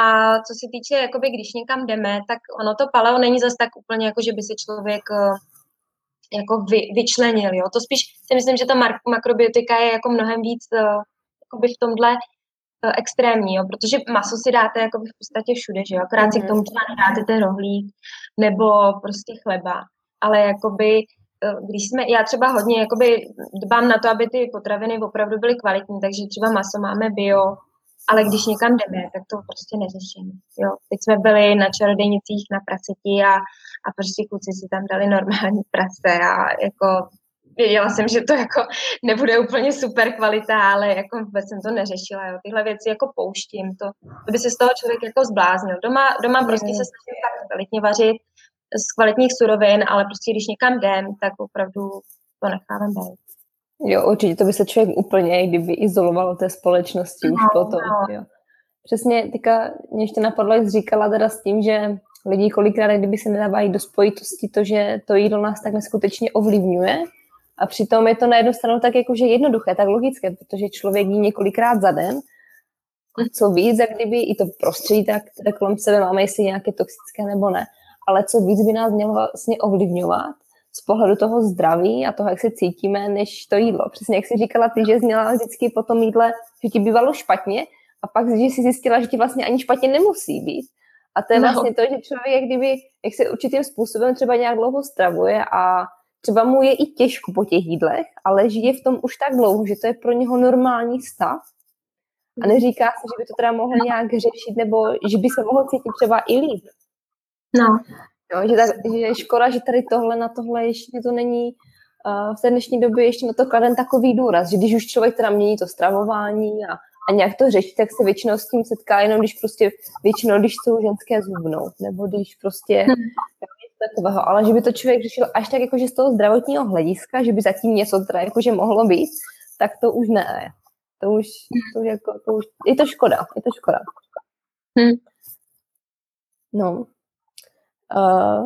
A co se týče, jakoby, když někam jdeme, tak ono to paleo není zas tak úplně, jako že by si člověk eh, jako vy, vyčlenil. Jo? To spíš si myslím, že ta makrobiotika je jako mnohem víc uh, jakoby v tomhle uh, extrémní, jo? protože maso si dáte jako v podstatě všude, že jo? akorát mm. si k tomu třeba nedáte ten rohlík nebo prostě chleba. Ale jakoby uh, když jsme, já třeba hodně jakoby dbám na to, aby ty potraviny opravdu byly kvalitní, takže třeba maso máme bio, ale když někam jdeme, tak to prostě neřeším. Jo. Teď jsme byli na čarodejnicích na praseti a, a prostě kluci si tam dali normální prase a jako věděla jsem, že to jako nebude úplně super kvalita, ale jako vůbec jsem to neřešila. Jo. Tyhle věci jako pouštím, to, to by se z toho člověk jako zbláznil. Doma, doma prostě se snažím tak kvalitně vařit z kvalitních surovin, ale prostě když někam jdem, tak opravdu to nechávám být. Jo, určitě to by se člověk úplně kdyby izoloval od té společnosti no, už potom. No. Jo. Přesně, teďka mě ještě napadlo, jak říkala teda s tím, že lidi kolikrát, kdyby se nedávají do spojitosti to, že to jídlo nás tak neskutečně ovlivňuje, a přitom je to na jednu stranu tak jakože jednoduché, tak logické, protože člověk jí několikrát za den, co víc, jak kdyby i to prostředí, tak tak kolem sebe máme, jestli nějaké toxické nebo ne, ale co víc by nás mělo vlastně ovlivňovat, z pohledu toho zdraví a toho, jak se cítíme, než to jídlo. Přesně jak jsi říkala ty, že jsi měla vždycky po tom jídle, že ti bývalo špatně a pak, že jsi zjistila, že ti vlastně ani špatně nemusí být. A to je no. vlastně to, že člověk, jak kdyby, jak se určitým způsobem třeba nějak dlouho stravuje a třeba mu je i těžko po těch jídlech, ale žije v tom už tak dlouho, že to je pro něho normální stav. A neříká se, že by to teda mohl nějak řešit, nebo že by se mohl cítit třeba i líp. No. Jo, že, tak, že je škoda, že tady tohle na tohle ještě to není uh, v té dnešní době ještě na to kladen takový důraz, že když už člověk teda mění to stravování a, a nějak to řeší, tak se většinou s tím setká jenom když prostě většinou, když jsou ženské zubnou, nebo když prostě hmm. Takového, ale že by to člověk řešil až tak jakože z toho zdravotního hlediska, že by zatím něco teda jakože mohlo být, tak to už ne. To už, to už jako, to už, je to škoda, je to škoda. Hmm. No, Uh,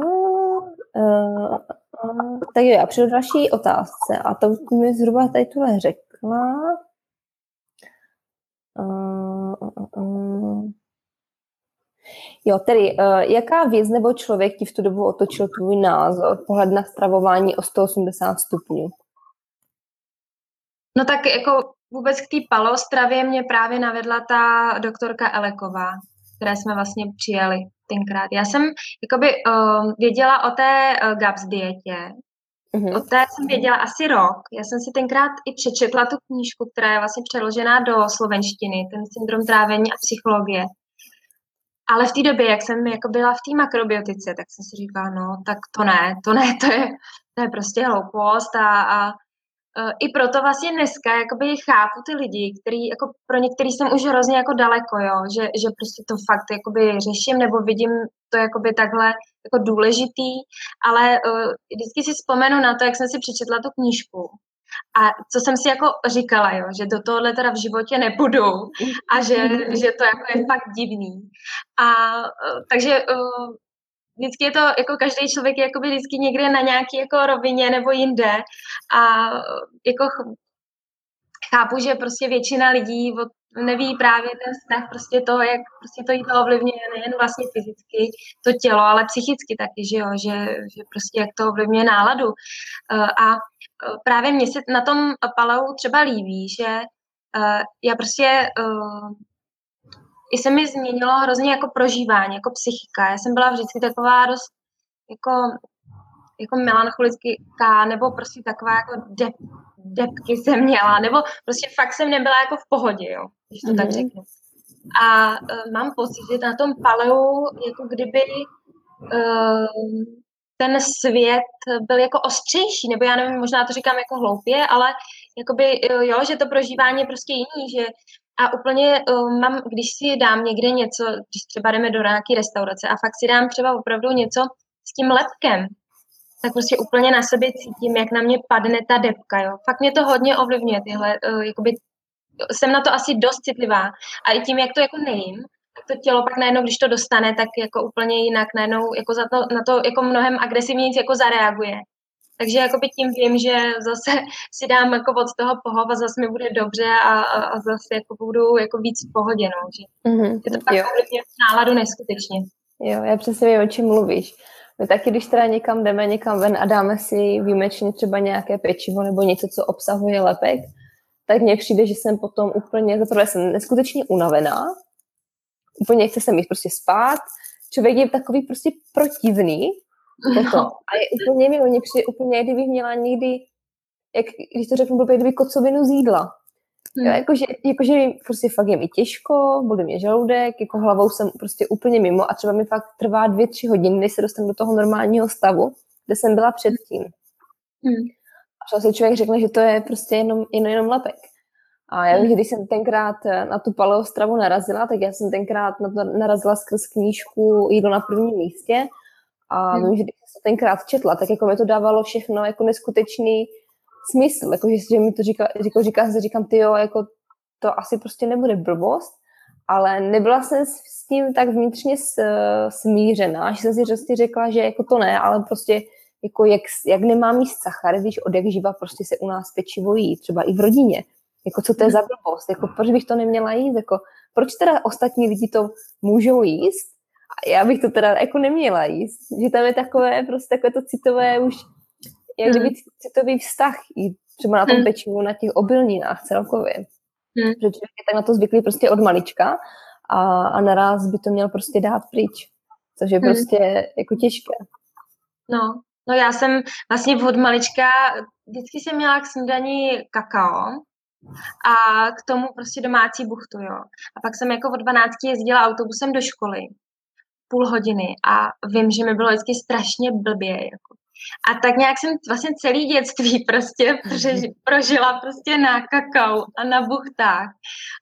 uh, uh, tak jo, já přijdu další otázce a to mi zhruba tady tuhle řekla. Uh, uh, uh. Jo, tedy uh, jaká věc nebo člověk ti v tu dobu otočil tvůj názor, pohled na stravování o 180 stupňů? No tak jako vůbec k té palostravě mě právě navedla ta doktorka Eleková, které jsme vlastně přijeli tenkrát. Já jsem jakoby uh, věděla o té uh, GAPS dietě, mm-hmm. o té jsem věděla asi rok. Já jsem si tenkrát i přečetla tu knížku, která je vlastně přeložená do slovenštiny, ten syndrom trávení a psychologie. Ale v té době, jak jsem jako byla v té makrobiotice, tak jsem si říkala, no, tak to ne, to ne, to je, to je prostě hloupost a, a Eh, i proto vlastně dneska jakoby chápu ty lidi, který, jako pro některý jsem už hrozně jako daleko, jo, že, že prostě to fakt jakoby řeším nebo vidím to jakoby takhle jako důležitý, ale uh, vždycky si vzpomenu na to, jak jsem si přečetla tu knížku a co jsem si jako říkala, jo, že do tohohle teda v životě nepůjdu a že, že to jako je fakt divný. A uh, takže uh, vždycky je to, jako každý člověk je jakoby vždycky někde na nějaký jako rovině nebo jinde a jako chápu, že prostě většina lidí od, neví právě ten vztah prostě toho, jak prostě to jídlo ovlivňuje nejen vlastně fyzicky to tělo, ale psychicky taky, že jo, že, že prostě jak to ovlivňuje náladu. A právě mně se na tom paleu třeba líbí, že eh, já prostě i se mi změnilo hrozně jako prožívání, jako psychika. Já jsem byla vždycky taková dost jako, jako melancholická, nebo prostě taková jako dep, depky jsem měla, nebo prostě fakt jsem nebyla jako v pohodě, jo, když to mm-hmm. tak mhm. řeknu. A uh, mám pocit, že na tom paleu jako kdyby uh, ten svět byl jako ostřejší, nebo já nevím, možná to říkám jako hloupě, ale jakoby, jo, že to prožívání je prostě jiný, že a úplně uh, mám, když si dám někde něco, když třeba jdeme do nějaké restaurace a fakt si dám třeba opravdu něco s tím lepkem, tak prostě úplně na sobě cítím, jak na mě padne ta depka, jo. Fakt mě to hodně ovlivňuje, tyhle, uh, jakoby, jsem na to asi dost citlivá. A i tím, jak to jako nejím, to tělo pak najednou, když to dostane, tak jako úplně jinak najednou jako za to, na to jako mnohem agresivněji jako zareaguje. Takže jakoby tím vím, že zase si dám jako od toho pohov a zase mi bude dobře a, a, a zase jako budu jako víc v pohodě, no. Že mm-hmm. je to pak náladu neskutečně. Jo, já přesně vím, o čem mluvíš. My taky, když teda někam jdeme někam ven a dáme si výjimečně třeba nějaké pečivo nebo něco, co obsahuje lepek, tak mně přijde, že jsem potom úplně, zaprvé jsem neskutečně unavená, úplně chce se mi prostě spát, člověk je takový prostě protivný potom. No. A je úplně mi, mě přijde úplně, kdybych měla někdy, jak, když to řeknu blbě, kdyby kocovinu z jídla. Hmm. Jo, jakože, jakože prostě fakt je mi těžko, bude mě žaludek, jako hlavou jsem prostě úplně mimo a třeba mi fakt trvá dvě, tři hodiny, než se dostanu do toho normálního stavu, kde jsem byla předtím. Hmm. A si člověk řekne, že to je prostě jenom, jenom, jenom lepek. A já vím, že když jsem tenkrát na tu paleostravu narazila, tak já jsem tenkrát na to narazila skrz knížku Jídlo na prvním místě a hmm. vím, že když jsem tenkrát četla, tak jako mi to dávalo všechno jako neskutečný smysl, jako že, že mi to říká, říká, říká se, říkám, ty jo, jako to asi prostě nebude blbost, ale nebyla jsem s tím tak vnitřně smířená, že jsem si prostě řekla, že jako to ne, ale prostě jako jak, jak nemám jíst sachary, když od jak živa prostě se u nás pečivo jí, třeba i v rodině. Jako co to je za blbost, jako proč bych to neměla jíst, jako proč teda ostatní lidi to můžou jíst a já bych to teda jako neměla jíst. Že tam je takové, prostě takové to citové už jak kdyby mm. citový vztah i třeba na tom mm. pečivu, na těch obilninách celkově. Mm. Protože člověk je tak na to zvyklý prostě od malička a, a naraz by to měl prostě dát pryč. Což je mm. prostě jako těžké. No, no já jsem vlastně od malička, vždycky jsem měla k snídaní kakao, a k tomu prostě domácí buchtu, jo. A pak jsem jako od 12 jezdila autobusem do školy půl hodiny a vím, že mi bylo vždycky strašně blbě, jako a tak nějak jsem vlastně celý dětství prostě přež, prožila prostě na kakao a na buchtách.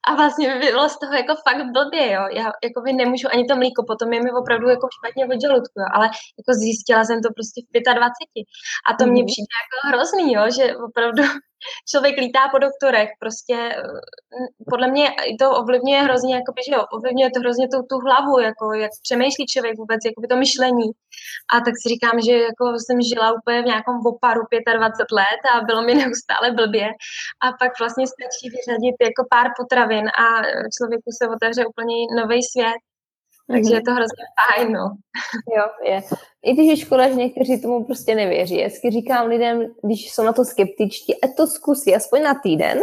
A vlastně by bylo z toho jako fakt blbě, jo. Já jako by nemůžu ani to mlíko, potom je mi opravdu jako špatně od žaludku, jo. Ale jako zjistila jsem to prostě v 25. A to mně mhm. přijde jako hrozný, jo, že opravdu člověk lítá po doktorech, prostě eh, podle mě to ovlivňuje hrozně, jakoby, že jo, ovlivňuje to hrozně tu, tu hlavu, jako jak přemýšlí člověk vůbec, jakoby to myšlení. A tak si říkám, že jako jsem žila úplně v nějakom oparu 25 let a bylo mi neustále blbě. A pak vlastně stačí vyřadit jako pár potravin a člověku se otevře úplně nový svět. Takže mm-hmm. je to hrozně fajn, no. Jo, je. I když je škoda, že někteří tomu prostě nevěří. Já říkám lidem, když jsou na to skeptičtí, a to zkusí aspoň na týden,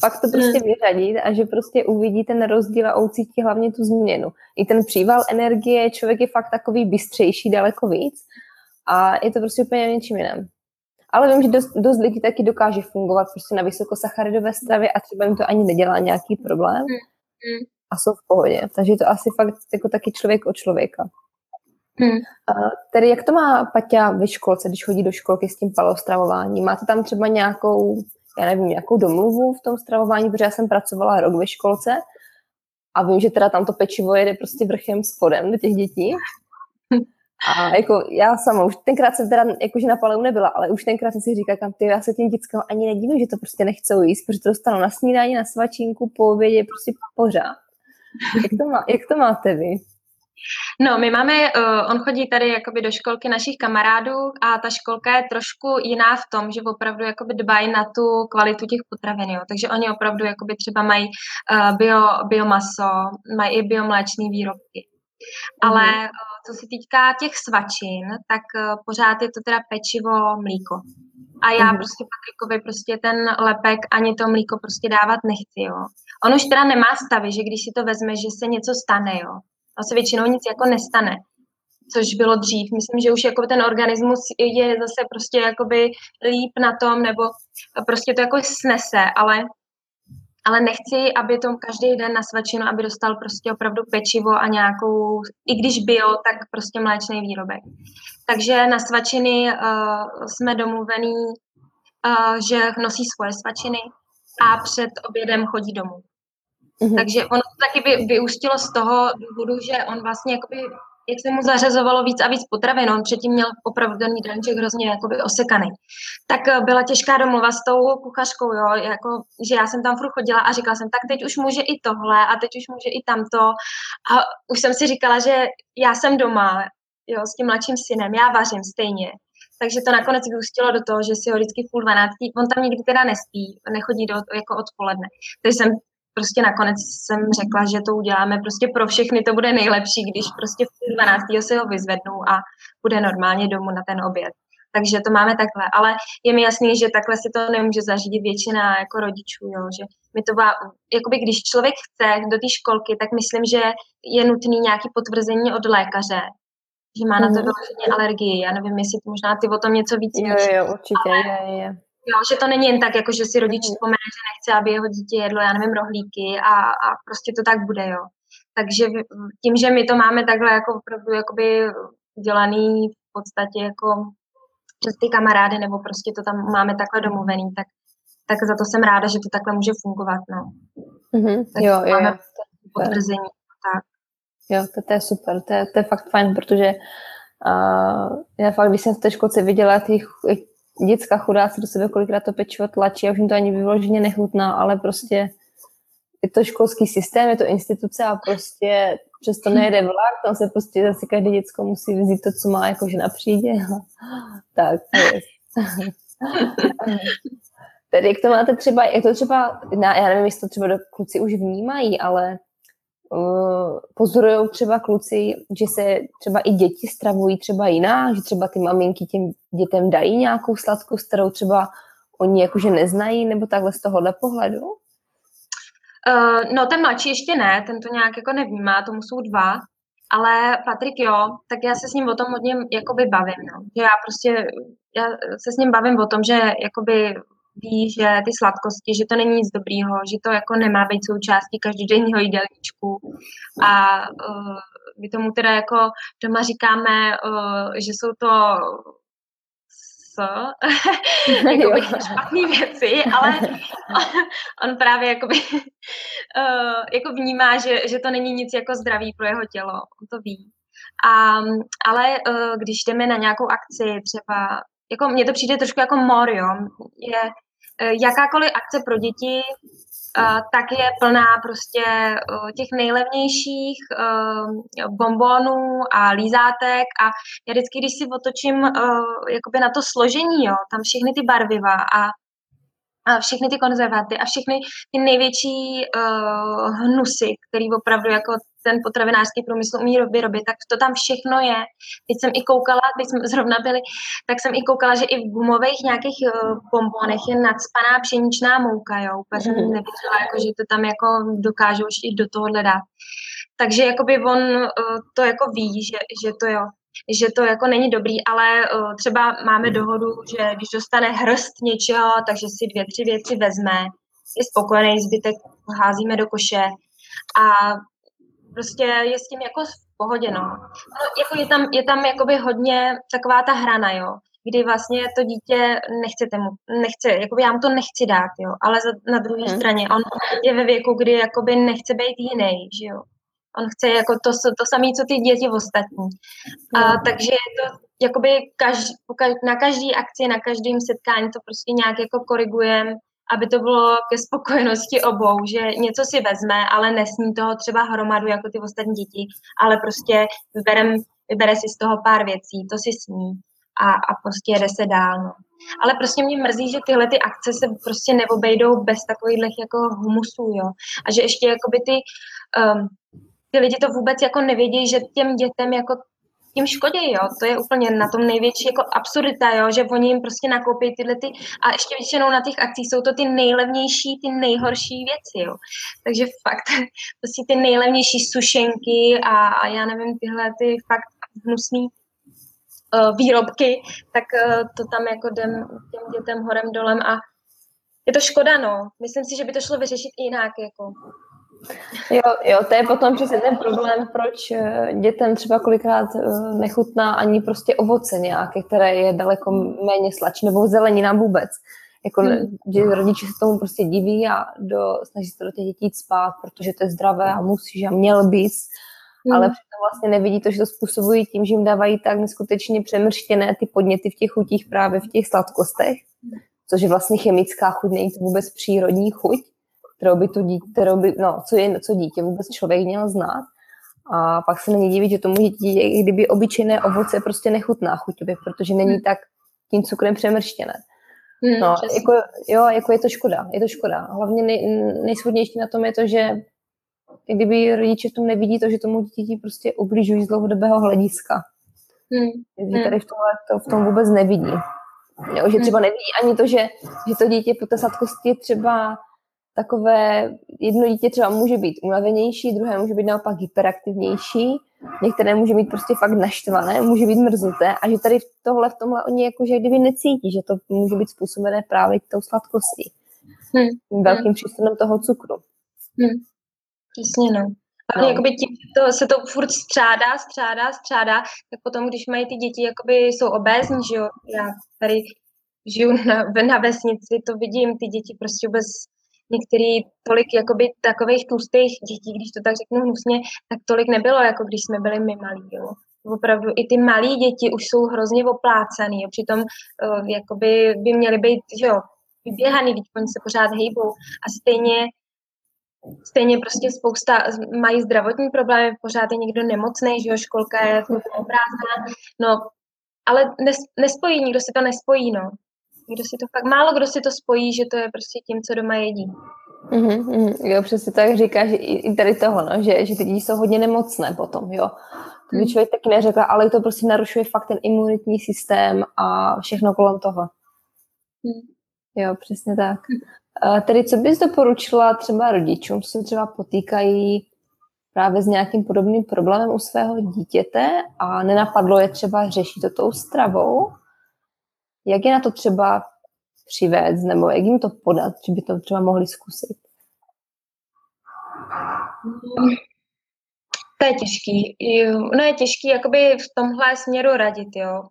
pak to prostě mm. vyřadit a že prostě uvidí ten rozdíl a ucítí hlavně tu změnu. I ten příval energie, člověk je fakt takový bystřejší daleko víc a je to prostě úplně něčím jiném. Ale vím, že dost, dost lidí taky dokáže fungovat prostě na vysokosacharidové stravě a třeba jim to ani nedělá nějaký problém. Mm. Mm a jsou v pohodě. Takže je to asi fakt jako taky člověk od člověka. Hmm. Tedy jak to má Paťa ve školce, když chodí do školky s tím paleostravováním? Máte tam třeba nějakou, já nevím, nějakou domluvu v tom stravování, protože já jsem pracovala rok ve školce a vím, že teda tam to pečivo jede prostě vrchem spodem do těch dětí. A jako já sama, už tenkrát jsem teda jakože na paleu nebyla, ale už tenkrát jsem si říkala, ty já se těm dětskám ani nedivím, že to prostě nechcou jíst, protože to dostanou na snídani, na svačinku, po obědě, prostě pořád. Jak to, má, jak to máte vy? No, my máme, uh, on chodí tady jakoby do školky našich kamarádů a ta školka je trošku jiná v tom, že opravdu jakoby dbají na tu kvalitu těch potravin, jo. Takže oni opravdu jakoby třeba mají uh, bio, biomaso, mají i biomléčné výrobky. Mm. Ale uh, co se týká těch svačin, tak uh, pořád je to teda pečivo, mlíko. A já Mhm. prostě Patrikovi prostě ten lepek ani to mlíko prostě dávat nechci, jo. On už teda nemá stavy, že když si to vezme, že se něco stane, jo. A se většinou nic jako nestane, což bylo dřív. Myslím, že už jako ten organismus je zase prostě jakoby líp na tom, nebo prostě to jako snese, ale ale nechci, aby to každý den na svačinu, aby dostal prostě opravdu pečivo a nějakou, i když bio, tak prostě mléčný výrobek. Takže na svačiny uh, jsme domluvení, uh, že nosí svoje svačiny a před obědem chodí domů. Mhm. Takže ono to taky vy, vyústilo z toho důvodu, že on vlastně jakoby, jak se mu zařazovalo víc a víc potravin, on předtím měl opravdu ten jídelníček hrozně jakoby osekaný. Tak eh, byla těžká domluva s tou kuchařkou, jo, jako, že já jsem tam furt chodila a říkala jsem, tak teď už může i tohle a teď už může i tamto. A už jsem si říkala, že já jsem doma, jo, s tím mladším synem, já vařím stejně. Takže to nakonec vyústilo do toho, že si ho vždycky půl dvanáctí, on tam nikdy teda nespí, nechodí do, jako odpoledne. Takže jsem prostě nakonec jsem řekla, že to uděláme prostě pro všechny, to bude nejlepší, když prostě v půl dvanáctého si ho vyzvednou a bude normálně domů na ten oběd. Takže to máme takhle, ale je mi jasný, že takhle si to nemůže zařídit většina jako rodičů, jo, že mi to má, jakoby když člověk chce do té školky, tak myslím, že je nutný nějaký potvrzení od lékaře, že má na to Mhm. vyloženě alergii. Já nevím, jestli možná ty o tom něco víc Jo, víš. jo, určitě, je, je. Jo, že to není jen tak, jako že si rodič Mhm. vzpomene, že nechce, aby jeho dítě jedlo, já nevím, rohlíky a, a prostě to tak bude, jo. Takže tím, že my to máme takhle jako opravdu jakoby udělaný v podstatě jako přes ty kamarády, nebo prostě to tam máme takhle domluvený, tak, tak za to jsem ráda, že to takhle může fungovat, no. Mhm. Tak Jo, jo, máme jo. potvrzení. Jo, to, to je super, to je, to je fakt fajn, protože uh, já fakt, když jsem v té školce viděla ty ch- jak děcka chudáci do sebe kolikrát to pečivo tlačí a už jim to ani vyloženě nechutná, ale prostě je to školský systém, je to instituce a prostě přesto nejede vlak, tam se prostě zase každé děcko musí vzít to, co má jakože na přídě. tak. Tedy jak to máte třeba, jak to třeba, já nevím, jestli to třeba do kluci už vnímají, ale pozorují třeba kluci, že se třeba i děti stravují třeba jinak, že třeba ty maminky těm dětem dají nějakou sladkost, kterou třeba oni jakože neznají, nebo takhle z tohohle pohledu? Uh, no ten mladší ještě ne, ten to nějak jako nevnímá, tomu jsou dva, ale Patrik jo, tak já se s ním o tom hodně jakoby bavím, no. Že já prostě, já se s ním bavím o tom, že jakoby ví, že ty sladkosti, že to není nic dobrýho, že to jako nemá být součástí každodenního jídelníčku a uh, my tomu teda jako doma říkáme, uh, že jsou to s, jakoby špatné věci, ale on právě jakoby, uh, jako vnímá, že, že to není nic jako zdravý pro jeho tělo, on to ví. A, ale uh, když jdeme na nějakou akci, třeba, jako mně to přijde trošku jako mor, jo, je jakákoliv akce pro děti, uh, tak je plná prostě uh, těch nejlevnějších bombonů a lízátek. A já vždycky, když si otočím jakoby na to složení, jo, tam všechny ty barviva a a všechny ty konzervaty a všechny ty největší uh, hnusy, který opravdu jako ten potravinářský průmysl umí vyrobit, tak to tam všechno je. Teď jsem i koukala, teď jsme zrovna byli, tak jsem i koukala, že i v gumových nějakých uh, bombonech je nadspaná pšeničná mouka, jo. Úplně jsem Mhm. nevěřila, jako, že to tam jako dokážou už i do tohohle dát. Takže jakoby on uh, to jako ví, že, že to jo, že to jako není dobrý, ale uh, třeba máme dohodu, že když dostane hrst něčeho, takže si dvě, tři věci vezme, je spokojený, zbytek házíme do koše a prostě je s tím jako v pohodě, no. no jako je tam, je tam jakoby hodně taková ta hrana, jo, kdy vlastně to dítě nechcete mu, nechce, jakoby já mu to nechci dát, jo, ale za, na druhé Mhm. straně on je ve věku, kdy jakoby nechce být jiný, že jo. On chce jako to, to samé, co ty děti ostatní. A, Jo. takže je to jakoby kaž, na každý akci, na každém setkání to prostě nějak jako korigujeme, aby to bylo ke spokojenosti obou, že něco si vezme, ale nesní toho třeba hromadu jako ty ostatní děti, ale prostě vyberem, vybere si z toho pár věcí, to si sní a, a prostě jede se dál. No. Ale prostě mě mrzí, že tyhle ty akce se prostě neobejdou bez takových jako humusů, jo. A že ještě jakoby ty, um, ty lidi to vůbec jako nevědí, že těm dětem jako tím škodí, jo. To je úplně na tom největší jako absurdita, jo, že oni jim prostě nakoupí tyhle ty, a ještě většinou na těch akcích jsou to ty nejlevnější, ty nejhorší věci, jo. Takže fakt, prostě ty nejlevnější sušenky a, a já nevím, tyhle ty fakt hnusný uh, výrobky, tak uh, to tam jako jdem těm dětem horem dolem a je to škoda, no. Myslím si, že by to šlo vyřešit jinak, jako. Jo, jo, to je potom přesně ten problém, proč eh, dětem třeba kolikrát eh, nechutná ani prostě ovoce nějaké, které je daleko méně slačné, nebo zelenina vůbec. Jako, hmm. že rodiče se tomu prostě diví a do, snaží se do těch dětí spát, protože to je zdravé a musíš a měl bys. Hmm. Ale přitom vlastně nevidí to, že to způsobují tím, že jim dávají tak neskutečně přemrštěné ty podněty v těch chutích právě v těch sladkostech, což je vlastně chemická chuť, není to vůbec přírodní chuť kterou by, to dítě, kterou by no, co, je, co dítě vůbec člověk měl znát. A pak se není divit, že tomu dítě, i kdyby obyčejné ovoce prostě nechutná chuťově, protože není hmm. tak tím cukrem přemrštěné. Hmm, no, jako, jo, jako je to škoda, je to škoda. Hlavně nej, nejsvodnější na tom je to, že kdyby rodiče v tom nevidí to, že tomu dítěti prostě ubližují z dlouhodobého hlediska. Hmm. Že hmm. tady v, tomhle, to, v tom vůbec nevidí. Jo, že třeba nevidí ani to, že, že to dítě po té sladkosti je třeba takové, jedno dítě třeba může být unavenější, druhé může být naopak hyperaktivnější, některé může být prostě fakt naštvané, může být mrzuté a že tady tohle, v tomhle oni jako, že kdyby necítí, že to může být způsobené právě tou sladkostí. Hmm. Velkým hmm. přístupem toho cukru. Hmm. Přesně, no. A no. jakoby tím, to, se to furt střádá, střádá, střádá, tak potom, když mají ty děti, jakoby jsou obézní, že jo, já tady žiju na, na vesnici, to vidím, ty děti prostě vůbec některý tolik jakoby takových tlustých dětí, když to tak řeknu hnusně, tak tolik nebylo, jako když jsme byli my malí, jo. Opravdu i ty malí děti už jsou hrozně oplácaný, jo. přitom uh, jakoby by měly být, že jo, vyběhaný, když oni se pořád hejbou a stejně Stejně prostě spousta mají zdravotní problémy, pořád je někdo nemocný, že jo, školka je prázdná, no, ale nes, nespojí, nikdo si to nespojí, no. Kdo si to fakt, málo kdo si to spojí, že to je prostě tím, co doma jedí. Mm-hmm, jo, přesně tak říkáš i tady toho, no, že, že ty děti jsou hodně nemocné potom, jo. To by mhm. člověk taky neřekla, ale to prostě narušuje fakt ten imunitní systém a všechno kolem toho. Mm. Jo, přesně tak. A tedy co bys doporučila třeba rodičům, co se třeba potýkají právě s nějakým podobným problémem u svého dítěte a nenapadlo je třeba řešit to tou stravou, jak je na to třeba přivést, nebo jak jim to podat, že by to třeba mohli zkusit? To je těžký. No je těžký jakoby v tomhle směru radit, jo.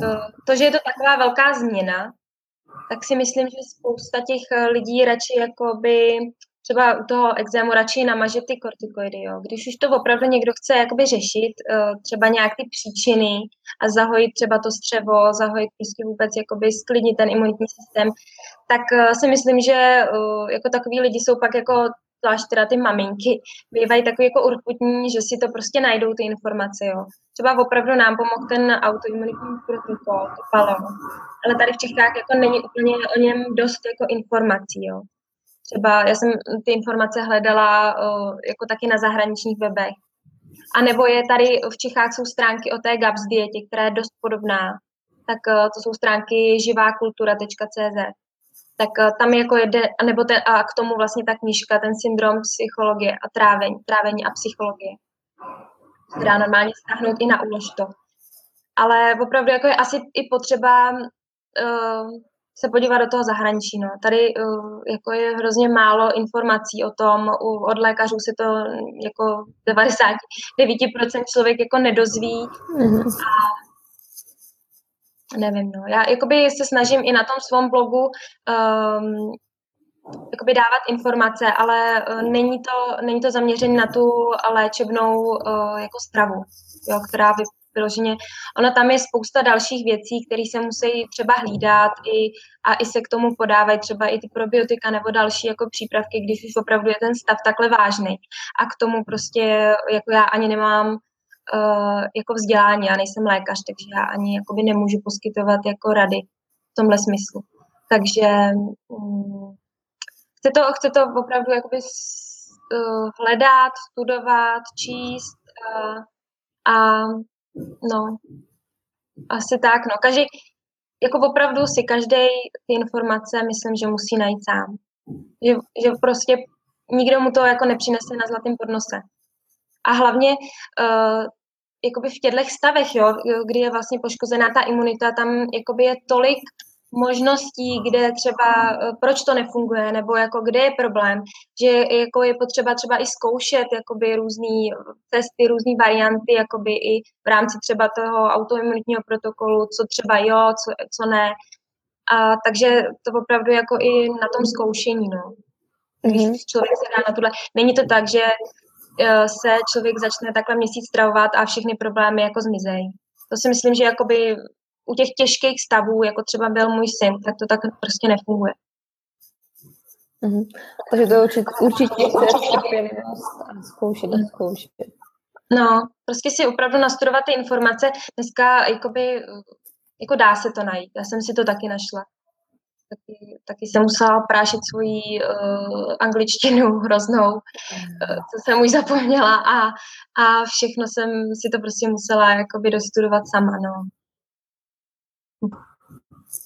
To, to, že je to taková velká změna, tak si myslím, že spousta těch lidí radši jakoby třeba u toho exému radši namaže ty kortikoidy, jo. Když už to opravdu někdo chce jakoby řešit, uh, třeba nějak ty příčiny a zahojit třeba to střevo, zahojit prostě vůbec jakoby sklidnit ten imunitní systém, tak uh, si myslím, že uh, jako takový lidi jsou pak jako zvlášť teda ty maminky, bývají takový jako urputní, že si to prostě najdou ty informace, jo. Třeba opravdu nám pomohl ten autoimunitní protokol, to palo, ale tady v Čechách jako není úplně o něm dost jako informací, jo. Třeba já jsem ty informace hledala uh, jako taky na zahraničních webech. A nebo je tady v Čechách jsou stránky o té GAPS dietě, která je dost podobná. Tak uh, to jsou stránky živákultura.cz. Tak uh, tam jako jede, nebo ten, a k tomu vlastně ta knížka, ten syndrom psychologie a trávení, trávení a psychologie. Která normálně stáhnout i na úlož to. Ale opravdu jako je asi i potřeba uh, se podívat do toho zahraničí. No. Tady uh, jako je hrozně málo informací o tom, od lékařů se to jako 99% člověk jako nedozví a nevím, no. Já jakoby se snažím i na tom svém blogu um, jakoby dávat informace, ale uh, není to, není to zaměřené na tu léčebnou uh, jako stravu, jo, která by vyloženě, ono tam je spousta dalších věcí, které se musí třeba hlídat i, a i se k tomu podávají třeba i ty probiotika nebo další jako přípravky, když už opravdu je ten stav takhle vážný. A k tomu prostě, jako já ani nemám uh, jako vzdělání, já nejsem lékař, takže já ani jakoby nemůžu poskytovat jako rady v tomhle smyslu. Takže um, chce, to, chce to opravdu jakoby uh, hledat, studovat, číst uh, a No, asi tak, no. Každý, jako opravdu si každý ty informace myslím, že musí najít sám. Že, že prostě nikdo mu to jako nepřinese na zlatém podnose. A hlavně uh, jakoby v těchto stavech, jo, kdy je vlastně poškozená ta imunita, tam jakoby je tolik možností, kde třeba, eh, proč to nefunguje, nebo jako kde je problém, že jako je potřeba třeba i zkoušet jakoby různý testy, různé varianty, jakoby i v rámci třeba toho autoimunitního protokolu, co třeba jo, co, co ne. A takže to opravdu jako i na tom zkoušení, no. Když mm-hmm. člověk se dá na tohle. Není to tak, že eh, se člověk začne takhle měsíc stravovat a všechny problémy jako zmizejí. To si myslím, že jakoby u těch těžkých stavů, jako třeba byl můj syn, tak to tak prostě nefunguje. Mm-hmm. Takže to určitě, určitě trpělivost a zkoušet a zkoušet. No, prostě si opravdu nastudovat ty informace. Dneska jakoby, jako dá se to najít. Já jsem si to taky našla. Taky, taky jsem musela prášit svoji uh, angličtinu hroznou, uh, co jsem už zapomněla a, a všechno jsem si to prostě musela jakoby dostudovat sama, no.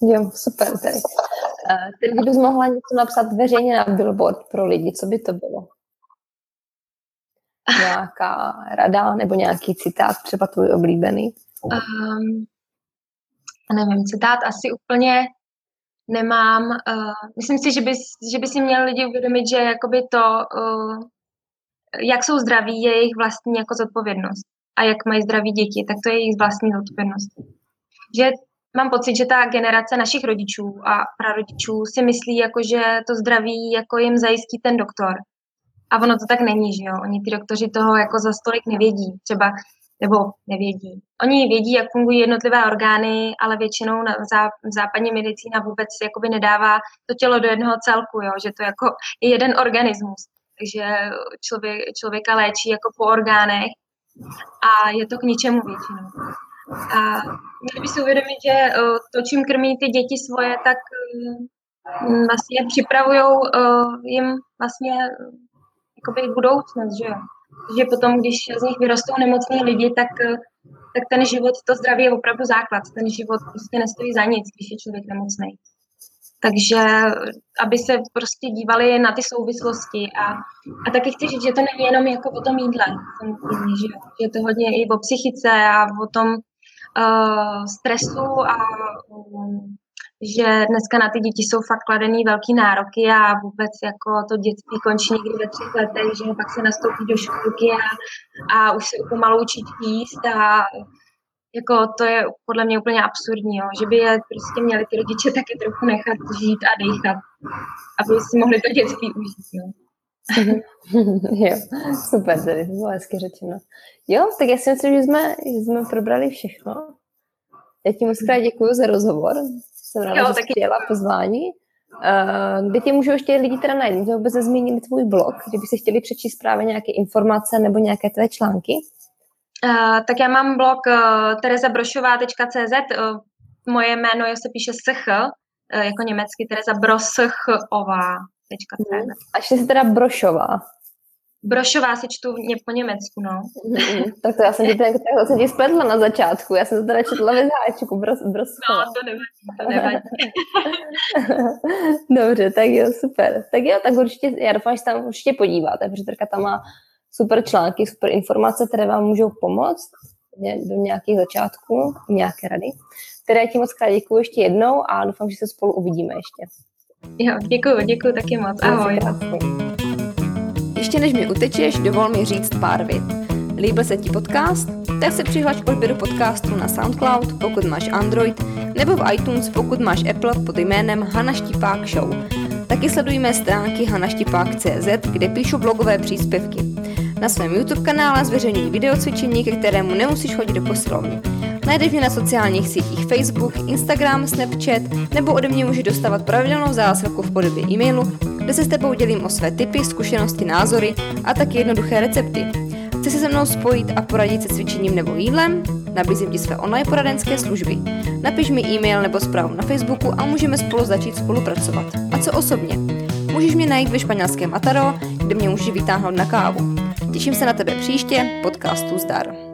Jo, super tady. Uh, ty kdybys mohla něco napsat veřejně na billboard pro lidi, co by to bylo? Nějaká rada nebo nějaký citát, třeba tvůj oblíbený? Um, nevím, citát asi úplně nemám. Uh, myslím si, že by, že by si měl lidi uvědomit, že jakoby to, uh, jak jsou zdraví, je jejich vlastní jako zodpovědnost. A jak mají zdraví děti, tak to je jejich vlastní zodpovědnost. Že mám pocit, že ta generace našich rodičů a prarodičů si myslí, jako, že to zdraví jako jim zajistí ten doktor. A ono to tak není, že jo? Oni ty doktoři toho jako za stolik nevědí, třeba, nebo nevědí. Oni vědí, jak fungují jednotlivé orgány, ale většinou na zá, západní medicína vůbec jakoby nedává to tělo do jednoho celku, jo? že to jako je jeden organismus. Takže člověk, člověka léčí jako po orgánech a je to k ničemu většinou. A měli si uvědomit, že to, čím krmí ty děti svoje, tak eh, vlastně připravují jim vlastně jakoby budoucnost, že jo. Že potom, když z nich vyrostou nemocní lidi, tak, tak ten život, to zdraví je opravdu základ. Ten život prostě nestojí za nic, když je člověk nemocný. Takže aby se prostě dívali na ty souvislosti a, a taky chci říct, že to není jenom jako o tom jídle, že je to hodně i o psychice a o tom, uh, stresu a um, že dneska na ty děti jsou fakt kladený velký nároky a vůbec jako to dětství končí někdy ve třech letech, že pak se nastoupí do školky a, a už se pomalu učí jíst a jako to je podle mě úplně absurdní, jo, že by je prostě měli ty rodiče taky trochu nechat žít a dechat, aby si mohli to dětství užít. Jo. jo, super, tady to bylo hezky řečeno. Jo, tak já si myslím, že jsme, že jsme probrali všechno. Já ti moc krát děkuji za rozhovor. Jsem ráda, jo, že jsi přijela pozvání. Uh, kde tě můžou ještě lidi teda najít? Můžeme vůbec zmínit tvůj blog, kdyby si chtěli přečíst právě nějaké informace nebo nějaké tvé články. Uh, tak já mám blog uh, terezabrošová.cz. Uh, moje jméno je, se píše SH, uh, jako německy Tereza Broschová. Hmm. A ještě se teda Brošová. Brošová si čtu mě po Německu, no. Mm, tak to já jsem ti, tak, to jsem ti spletla na začátku, já jsem to teda četla ve záčku, bros, Broschova. No, to nevadí, to nevadí. Dobře, tak jo, super. Tak jo, tak určitě, já doufám, že se tam určitě podíváte, protože Trka tam má super články, super informace, které vám můžou pomoct do nějakých začátků, nějaké rady. Které ti moc krát děkuji ještě jednou a doufám, že se spolu uvidíme ještě. Jo, děkuji, děkuji taky moc. Ahoj. Ještě než mi utečeš, dovol mi říct pár vět. Líbil se ti podcast? Tak se přihlaš k odběru podcastu na SoundCloud, pokud máš Android, nebo v iTunes, pokud máš Apple pod jménem Hana Štipák Show. Taky sledujeme stránky hanaštipák.cz, kde píšu blogové příspěvky. Na svém YouTube kanále zveřejňuji videocvičení, ke kterému nemusíš chodit do posilovny. Najdeš mě na sociálních sítích Facebook, Instagram, Snapchat nebo ode mě můžeš dostávat pravidelnou zásilku v podobě e-mailu, kde se s tebou dělím o své typy, zkušenosti, názory a taky jednoduché recepty. Chci se se mnou spojit a poradit se cvičením nebo jídlem? Nabízím ti své online poradenské služby. Napiš mi e-mail nebo zprávu na Facebooku a můžeme spolu začít spolupracovat. A co osobně? Můžeš mě najít ve španělském Ataro, kde mě můžeš vytáhnout na kávu. Těším se na tebe příště, podcastu Zdar.